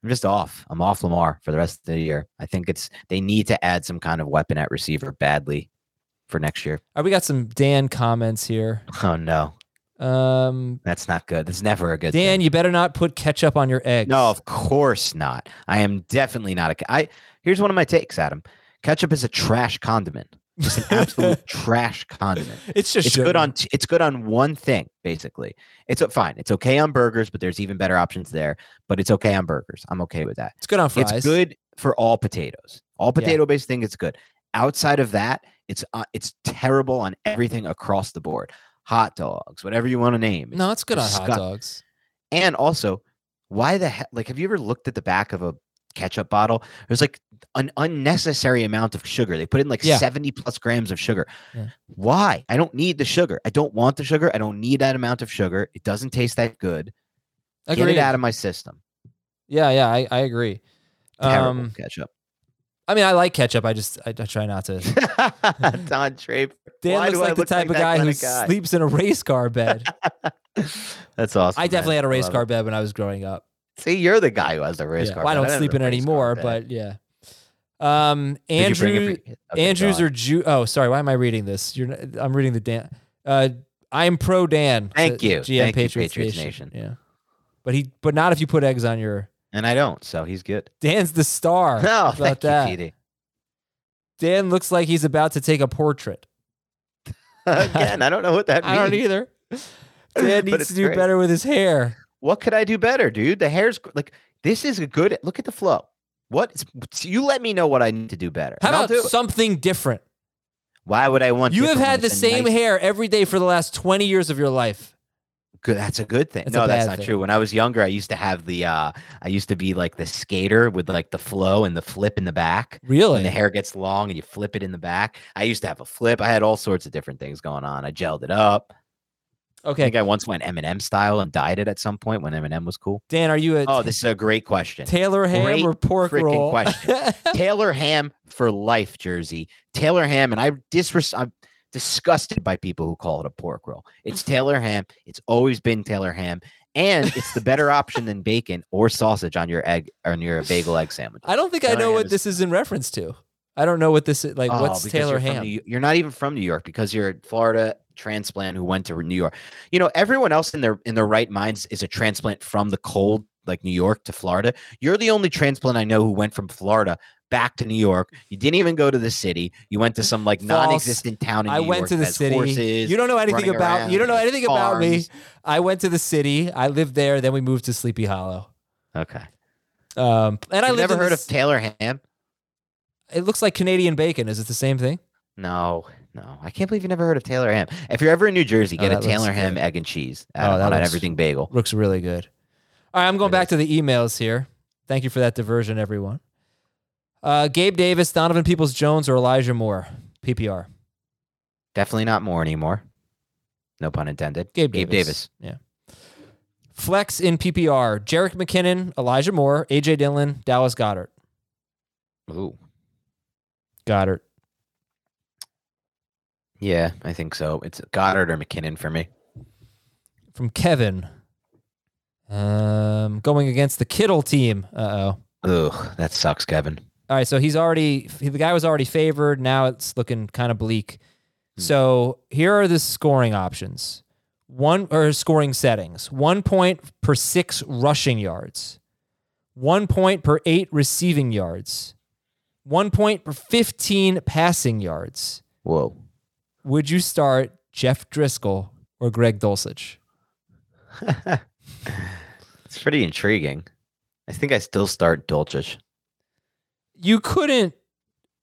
I'm just off. I'm off Lamar for the rest of the year. I think it's they need to add some kind of weapon at receiver badly for next year. All right, we got some Dan comments here. Oh no, Um, That's not good. That's never a good thing. Dan, thing. you better not put ketchup on your eggs. No, of course not. I am definitely not a. ca- here's one of my takes, Adam. Ketchup is a trash condiment. It's an absolute trash condiment. it's just It's sugar. good on it's good on one thing basically. It's fine. It's okay on burgers, but there's even better options there. But it's okay on burgers. I'm okay with that. It's good on fries. It's good for all potatoes. All potato based thing. It's good. Outside of that, it's uh, it's terrible on everything across the board. Hot dogs, whatever you want to name. No, it's good on hot dogs. And also, why the heck? Like, have you ever looked at the back of a ketchup bottle? There's like an unnecessary amount of sugar. They put in like Yeah. 70 plus grams of sugar. Yeah. Why? I don't need the sugar. I don't want the sugar. I don't need that amount of sugar. It doesn't taste that good. Get it out of my system. Yeah, yeah, I, I agree. Terrible Um, ketchup. I mean, I like ketchup. I just I, I try not to. Don Draper. Dan Why looks like the look type like of guy who kinda guy? sleeps in a race car bed. That's awesome. I definitely man. had a race love car it. bed when I was growing up. See, you're the guy who has the race Yeah, car. well, I don't sleep in it anymore, but yeah. Um, Did you bring it Andrew, for- okay, Andrews go are on. Jew. Oh, sorry. Why am I reading this? You're. n- I'm reading the Dan. Uh, I'm pro Dan. Thank the you. GM Thank you, Patriots, Patriots Nation. Nation. Yeah, but he. But not if you put eggs on your. And I don't, so he's good. Dan's the star. No, about thank that? you, PD. Dan looks like he's about to take a portrait. Again, I don't know what that means. I don't either. Dan needs to do great. better with his hair. What could I do better, dude? The hair's like this is a good. Look at the flow. What you let me know what I need to do better. How about do it. something different? Why would I want? You have had the same nice- hair every day for the last 20 years of your life. Good. That's a good thing. That's no, that's not thing. true. When I was younger, I used to have the. uh I used to be like the skater with like the flow and the flip in the back. Really? When the hair gets long and you flip it in the back. I used to have a flip. I had all sorts of different things going on. I gelled it up. I Okay. think I once went Eminem style and dyed it at some point when Eminem was cool. Dan, are you a Oh, this is a great question. Taylor ham great or pork roll? question. Taylor Ham for life jersey. Taylor Ham, and I disres- I'm disgusted by people who call it a pork roll. It's Taylor Ham. It's always been Taylor Ham, and it's the better option than bacon or sausage on your egg on your bagel egg sandwich. I don't think I know what is- this is in reference to. I don't know what this is like. Oh, what's Taylor you're ham? New- you're not even from New York because you're a Florida transplant who went to New York. You know, everyone else in their in their right minds is a transplant from the cold, like New York to Florida. You're the only transplant I know who went from Florida back to New York. You didn't even go to the city. You went to some like False. non-existent town in I New went York to the city. Horses, you don't know anything about. You don't know anything about me. I went to the city. I lived there. Then we moved to Sleepy Hollow. Okay. Um, and I You've lived never heard this- of Taylor Ham? It looks like Canadian bacon. Is it the same thing? No, no. I can't believe you never heard of Taylor Ham. If you're ever in New Jersey, Oh, get a Taylor Ham egg and cheese Oh, at, that on an everything bagel. Looks really good. All right, I'm going back to the emails here. Thank you for that diversion, everyone. Uh, Gabe Davis, Donovan Peoples Jones, or Elijah Moore? PPR. Definitely not more anymore. No pun intended. Gabe, Gabe Davis. Davis. Yeah. Flex in PPR: Jerick McKinnon, Elijah Moore, AJ Dillon, Dallas Goedert. Ooh. Goedert. Yeah, I think so. It's Goedert or McKinnon for me. From Kevin. Um, going against the Kittle team. Uh oh. Ugh, that sucks, Kevin. All right, so he's already the guy was already favored. Now it's looking kind of bleak. So here are the scoring options. One or scoring settings. One point per six rushing yards. One point per eight receiving yards. One point per fifteen passing yards. Whoa. Would you start Jeff Driskel or Greg Dulcich? It's pretty intriguing. I think I still start Dulcich. You couldn't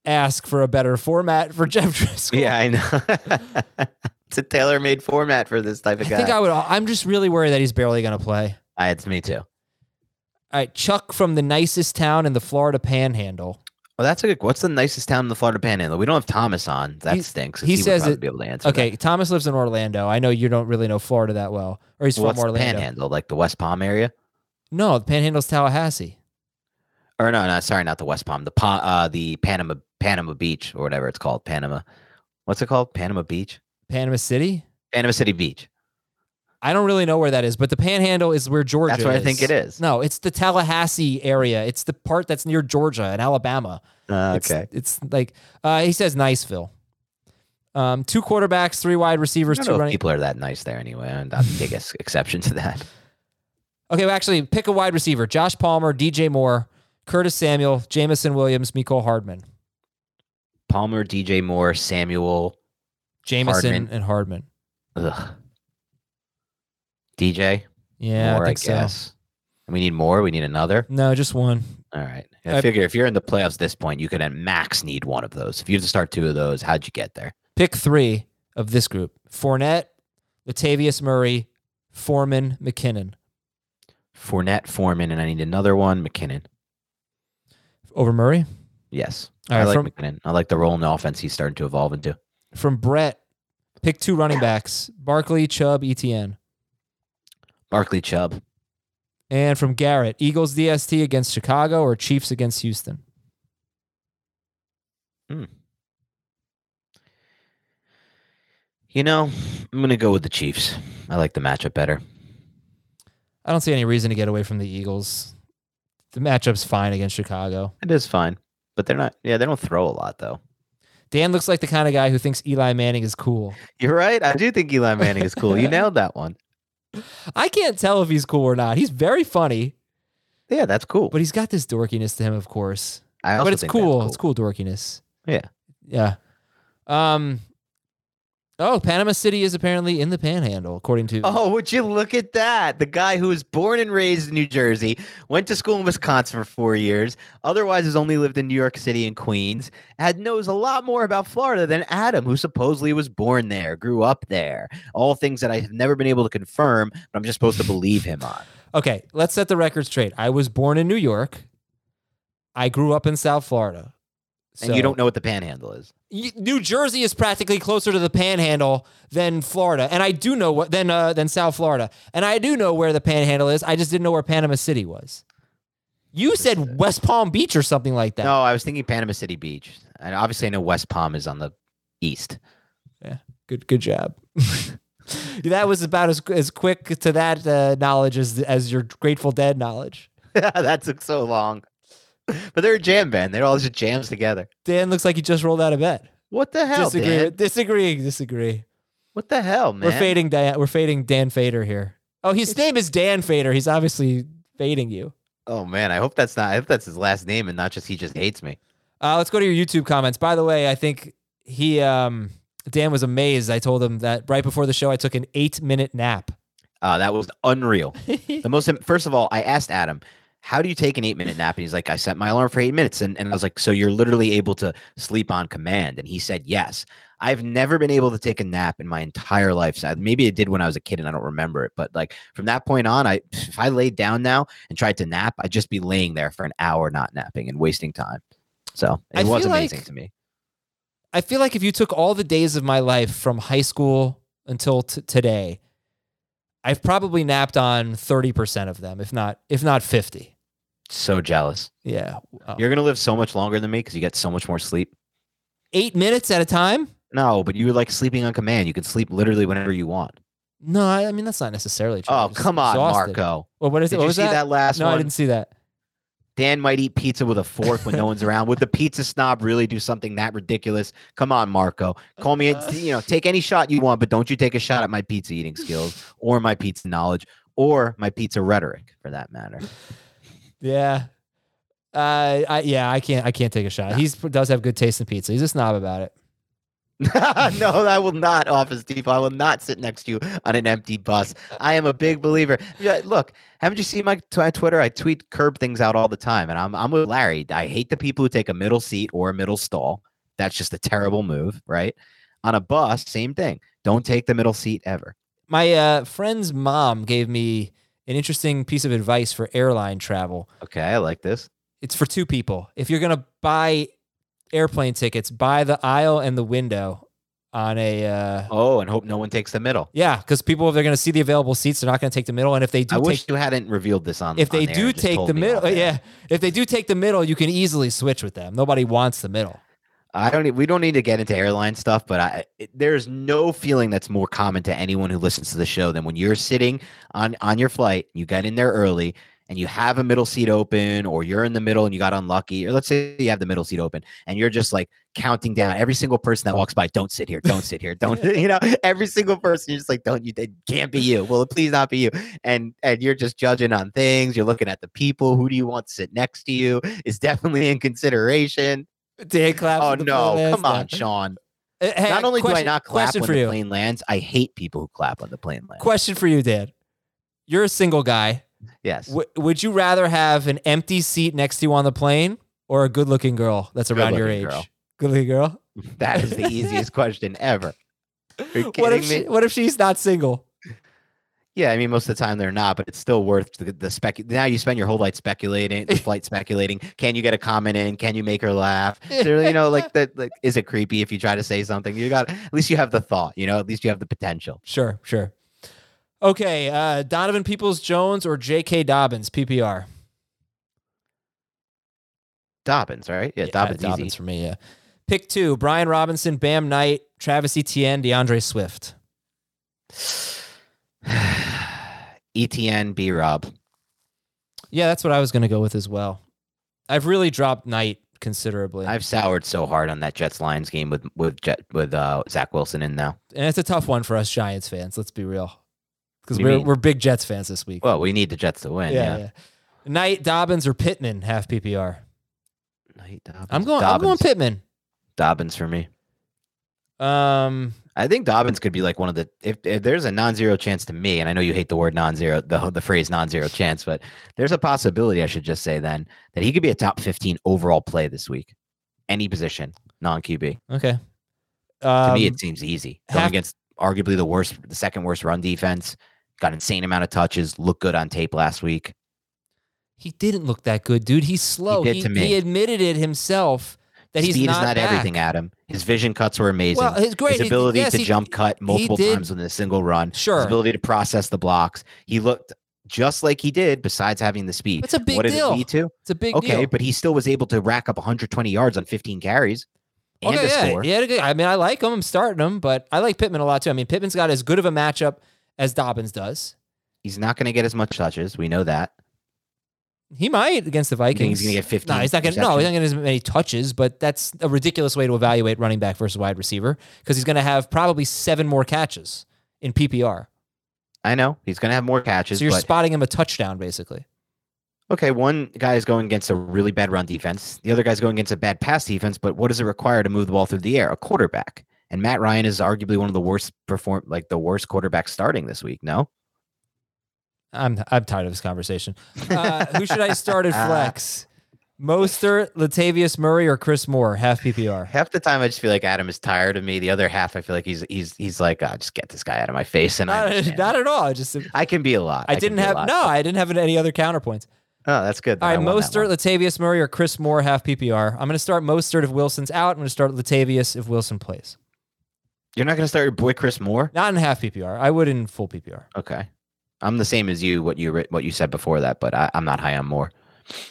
ask for a better format for Jeff Driskel. Yeah, I know. it's a tailor-made format for this type I of guy. I think I would. I'm just really worried that he's barely going to play. I, it's me too. All right, Chuck from the nicest town in the Florida Panhandle. Well, that's a good. What's the nicest town in the Florida Panhandle? We don't have Thomas on. That He- stinks. he would says probably it- be able to answer. Okay, that. Thomas lives in Orlando. I know you don't really know Florida that well, or he's Well, from what's the Orlando. Panhandle? Like the West Palm area? No, the Panhandle's Tallahassee. Or no, no, sorry, not the West Palm. The pa- uh, the Panama Panama Beach or whatever it's called. Panama. What's it called? Panama Beach. Panama City. Panama City Beach. I don't really know where that is, but the Panhandle is where Georgia. Is. That's where I think it is. No, it's the Tallahassee area. It's the part that's near Georgia and Alabama. Uh, It's- okay. It's, like uh, he says Niceville. Um, two quarterbacks, three wide receivers, two running. people are that nice there anyway. I'm not the biggest exception to that. Okay, well, actually, pick a wide receiver: Josh Palmer, DJ Moore, Curtis Samuel, Jameson Williams, Mecole Hardman, Palmer, DJ Moore, Samuel. Jamison Hardman. and Hardman. Ugh. DJ. Yeah, more, I think so. guess. We need more. We need another. No, just one. All right. I I- figure if you're in the playoffs at this point, you could at max need one of those. If you have to start two of those, how'd you get there? Pick three of this group: Fournette, Latavius Murray, Foreman, McKinnon. Fournette, Foreman, and I need another one. McKinnon. Over Murray. Yes. All I right, like from- McKinnon. I like the role in the offense he's starting to evolve into. From Brett, pick two running backs: Barkley, Chubb, ETN. Barkley Chubb. And from Garrett, Eagles DST against Chicago or Chiefs against Houston. Hmm. You know, I'm going to go with the Chiefs. I like the matchup better. I don't see any reason to get away from the Eagles. The matchup's fine against Chicago. It is fine, but they're not, yeah, they don't throw a lot, though. Dan looks like the kind of guy who thinks Eli Manning is cool. You're right. I do think Eli Manning is cool. You nailed that one. I can't tell if he's cool or not. He's very funny, Yeah, that's cool. but he's got this dorkiness to him, of course. I also but it's think that's cool. It's cool dorkiness. Yeah. Yeah. Um. Oh, Panama City is apparently in the Panhandle, according to. Oh, would you look at that? The guy who was born and raised in New Jersey, went to school in Wisconsin for four years, otherwise has only lived in New York City and Queens, had knows a lot more about Florida than Adam, who supposedly was born there, grew up there. All things that I have never been able to confirm, but I'm just supposed to believe him on. Okay, let's set the record straight. I was born in New York. I grew up in South Florida. And you don't know what the panhandle is. New Jersey is practically closer to the Panhandle than Florida, and I do know what than uh, than South Florida, and I do know where the Panhandle is. I just didn't know where Panama City was. You said West Palm Beach or something like that. No, I was thinking Panama City Beach. And obviously I know West Palm is on the east. Yeah, good good job. that was about as as quick to that uh, knowledge as as your Grateful Dead knowledge. Yeah, that took so long. But they're a jam band. They're all just jams together. Dan looks like he just rolled out of bed. What the hell, disagree, Dan? disagree, disagree. What the hell, man? We're fading Dan. We're fading Dan Fader here. Oh, his name is Dan Fader. He's obviously fading you. Oh man, I hope that's not. I hope that's his last name and not just he just hates me. Uh, let's go to your YouTube comments. By the way, I think he um, Dan was amazed. I told him that right before the show, I took an eight minute nap. Uh, that was unreal. the most. First of all, I asked Adam, "How do you take an eight minute nap?" And he's like, "I set my alarm for eight minutes." And, and I was like, "So you're literally able to sleep on command?" And he said, "Yes." I've never been able to take a nap in my entire life. So maybe I did when I was a kid and I don't remember it. But like from that point on, I if I laid down now and tried to nap, I'd just be laying there for an hour not napping and wasting time. So I it was amazing like- to me. I feel like if you took all the days of my life from high school until t- today, I've probably napped on thirty percent of them, if not if not fifty. So jealous. Yeah, Wow. You're gonna live so much longer than me because you get so much more sleep. eight minutes at a time. No, but you're like sleeping on command. You can sleep literally whenever you want. No, I, mean that's not necessarily true. Oh, come on, exhausted. Marco. Well, what is Did it? What you was see that, last no, one? I didn't see that. Dan might eat pizza with a fork when no one's around. Would the pizza snob really do something that ridiculous? Come on, Marco. Call me, Uh. you know, take any shot you want, but don't you take a shot at my pizza eating skills or my pizza knowledge or my pizza rhetoric for that matter. Yeah. Uh, I yeah, I can't I can't take a shot. He does have good taste in pizza. He's a snob about it. no, I will not, Office Depot. I will not sit next to you on an empty bus. I am a big believer. Yeah, look, haven't you seen my, t- my Twitter? I tweet curb things out all the time, and I'm I'm with Larry. I hate the people who take a middle seat or a middle stall. That's just a terrible move, right? On a bus, same thing. Don't take the middle seat ever. My uh, friend's mom gave me an interesting piece of advice for airline travel. Okay, I like this. It's for two people. If you're gonna buy airplane tickets, by the aisle and the window on a uh, Oh, and hope no one takes the middle. yeah, because people if they're gonna see the available seats, they're not gonna take the middle. And if they do I take wish you hadn't revealed this on. if they on do take the middle, yeah, if they do take the middle, you can easily switch with them. Nobody wants the middle. I don't. need- We don't need to get into airline stuff, but I, it, there's no feeling that's more common to anyone who listens to the show than when you're sitting on on your flight. You get in there early, and you have a middle seat open, or you're in the middle and you got unlucky, or let's say you have the middle seat open and you're just like counting down every single person that walks by, don't sit here, don't sit here, don't, you know, every single person, you're just like, don't you, it can't be you. Will it please not be you? And and you're just judging on things. You're looking at the people. Who do you want to sit next to you? Is definitely in consideration. Dan claps. Oh no, come on. Sean. Uh, hey, Not only do I question- not clap when for the you. plane lands, I hate people who clap when the plane lands. Question for you, Dan. You're a single guy. Yes. W- would you rather have an empty seat next to you on the plane or a good-looking girl that's around your age? Good-looking girl. Good-looking girl. That is the easiest question ever. Are you What if me? she, what if she's not single? Yeah, I mean, most of the time they're not, but it's still worth the, the spec. Now you spend your whole life speculating, the flight speculating. Can you get a comment in? Can you make her laugh? So, you know, like that. Like, is it creepy if you try to say something? You got at least you have the thought. You know, at least you have the potential. Sure, sure. Okay, uh, Donovan Peoples Jones or J.K. Dobbins PPR. Dobbins, right? Yeah, Dobbins, Dobbins easy. for me. Yeah. Pick two: Brian Robinson, Bam Knight, Travis Etienne, D'Andre Swift. ETN, B Rob. Yeah, that's what I was going to go with as well. I've really dropped Knight considerably, I've soured so hard on that Jets Lions game with with Jet with uh, Zach Wilson in now. and it's a tough one for us Giants fans. Let's be real, because What do you we're mean? we're big Jets fans this week. Well, we need the Jets to win. Yeah. yeah, yeah. Knight, Dobbins, or Pittman half PPR. Knight, Dobbins. I'm going. I'm going Dobbins. Pittman. Dobbins for me. Um, I think Dobbins could be like one of the if, if there's a non-zero chance to me, and I know you hate the word non-zero, the the phrase non-zero chance, but there's a possibility I should just say then that he could be a top 15 overall play this week, any position, non-QB. okay. To Um, me, it seems easy going half- against arguably the worst, the second worst run defense. Got insane amount of touches, looked good on tape last week. he didn't look that good, dude. He's slow. did he, to me. he admitted it himself that he's Speed not is not back. everything, Adam. His vision cuts were amazing. Well, his great. His ability yes, to he- jump cut multiple times within a single run. Sure. His ability to process the blocks. He looked just like he did, besides having the speed. That's a big what did deal. it lead to? It's a big okay, deal. but he still was able to rack up 120 yards on 15 carries oh, and okay, a yeah, score. he had a good. I mean, I like him. I'm starting him, but I like Pittman a lot too. I mean, Pittman's got as good of a matchup as Dobbins does. He's not going to get as much touches. We know that. He might against the Vikings. he's going to get 15. No, he's not going. to No, he's not going to as many touches. But that's a ridiculous way to evaluate running back versus wide receiver because he's going to have probably seven more catches in PPR. I know he's going to have more catches. So you're but spotting him a touchdown basically. okay, one guy is going against a really bad run defense. The other guy's going against a bad pass defense. But what does it require to move the ball through the air? A quarterback. And Matt Ryan is arguably one of the worst perform like the worst quarterbacks starting this week. No, I'm I'm tired of this conversation. Uh, who should I start at flex? Mostert, Latavius Murray, or Chris Moore? Half PPR. half the time I just feel like Adam is tired of me. The other half I feel like he's he's he's like, oh, just get this guy out of my face. And Not, understand. not at all. I just I can be a lot. I can didn't have no. I didn't have any other counterpoints. Oh, that's good. All right, I Mostert. Latavius Murray, or Chris Moore, half PPR. I'm going to start Mostert if Wilson's out. I'm going to start Latavius if Wilson plays. You're not going to start your boy Chris Moore? Not in half PPR. I would in full PPR. Okay. I'm the same as you. What you what you said before that, but I, I'm not high on Moore.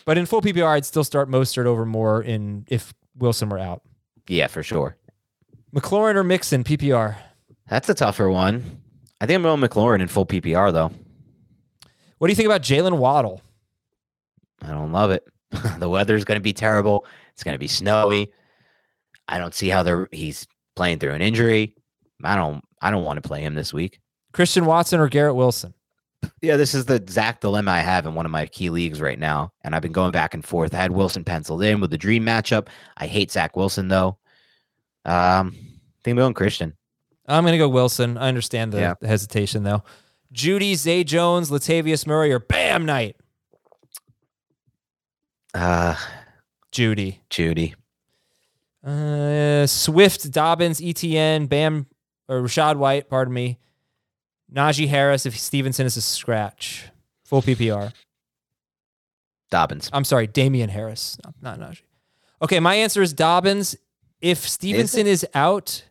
But in full PPR, I'd still start Mostert over Moore in if Wilson were out. Yeah, for sure. McLaurin or Mixon PPR. That's a tougher one. I think I'm going McLaurin in full PPR though. What do you think about Jalen Waddle? I don't love it. the weather's going to be terrible. It's going to be snowy. I don't see how they're he's playing through an injury. I don't I don't want to play him this week. Christian Watson or Garrett Wilson? Yeah, this is the exact dilemma I have in one of my key leagues right now. And I've been going back and forth. I had Wilson penciled in with the dream matchup. I hate Zach Wilson though. Um, I think I'm going Christian. I'm going to go Wilson. I understand the Yeah. hesitation though. Jeudy, Zay Jones, Latavius Murray, or Bam Knight? Uh Jeudy. Jeudy. Uh, Swift, Dobbins, ETN, Bam, or Rachaad White, pardon me. Najee Harris if Stevenson is a scratch. Full PPR. Dobbins. I'm sorry, Damien Harris, not, not Najee. Okay, my answer is Dobbins. If Stevenson is out,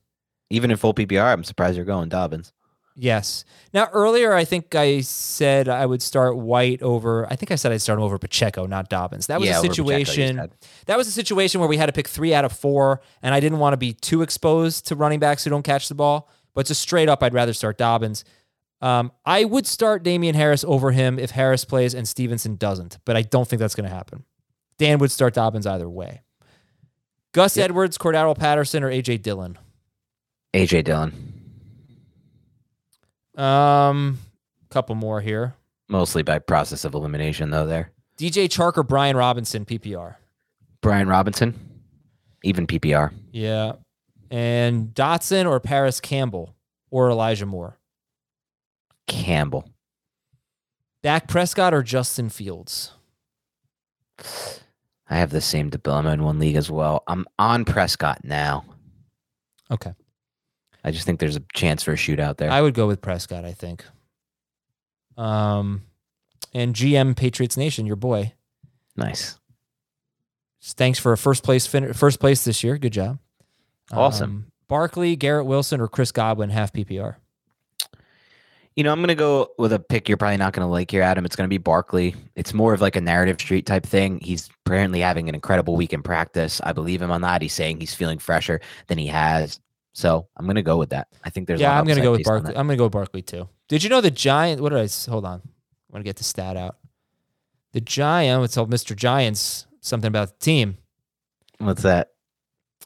Even in full PPR, I'm surprised you're going Dobbins. Yes. Now earlier, I think I said I would start White over. I think I said I'd start him over Pacheco, not Dobbins. That was Yeah, a over Pacheco, situation. That was a situation where we had to pick three out of four, and I didn't want to be too exposed to running backs who don't catch the ball. But just straight up, I'd rather start Dobbins. Um, I would start Damien Harris over him if Harris plays and Stevenson doesn't, but I don't think that's going to happen. Dan would start Dobbins either way. Gus Yep. Edwards, Cordarrelle Patterson, or AJ Dillon. AJ Dillon, Um, couple more here. mostly by process of elimination, though. There, DJ Chark or Brian Robinson, PPR. Brian Robinson, even PPR. Yeah. And Dotson or Parris Campbell or Elijah Moore. Campbell. Dak Prescott or Justin Fields. I have the same dilemma in one league as well. I'm on Prescott now. Okay. I just think there's a chance for a shootout there. I would go with Prescott, I think. Um, and GM Patriots Nation, your boy. nice. Thanks for a first place fin- first place this year. Good job. Awesome. Um, Barkley, Garrett Wilson, or Chris Godwin half PPR. You know, I'm going to go with a pick you're probably not going to like here, Adam. It's going to be Barkley. It's more of like a narrative street type thing. He's apparently having an incredible week in practice. I believe him on that. He's saying he's feeling fresher than he has. So I'm going to go with that. I think there's a yeah, I'm gonna go with Barkley. I'm gonna go with Barkley too. Did you know the Giant? What did I? Hold on. I want to get the stat out. The Giant. It's told Mr. Giants something about the team. What's that?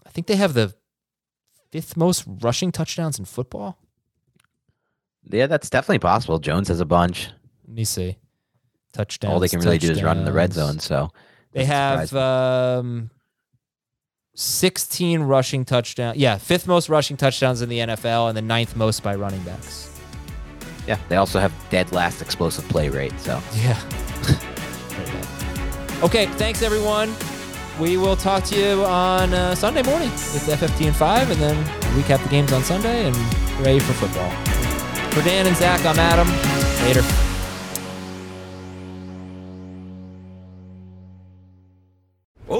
I think they have the fifth most rushing touchdowns in football. Yeah, that's definitely possible. Jones has a bunch. Let me see. Touchdowns. All they can really do is run in the red zone. So They have um, 16 rushing touchdowns. Yeah, fifth most rushing touchdowns in the NFL and the ninth most by running backs. yeah, they also have dead last explosive play rate. So Yeah. There you go. okay, thanks everyone. We will talk to you on uh, Sunday morning with FFT and 5, and then recap the games on Sunday and ready for football. For Dan and Zach, I'm Adam. Later.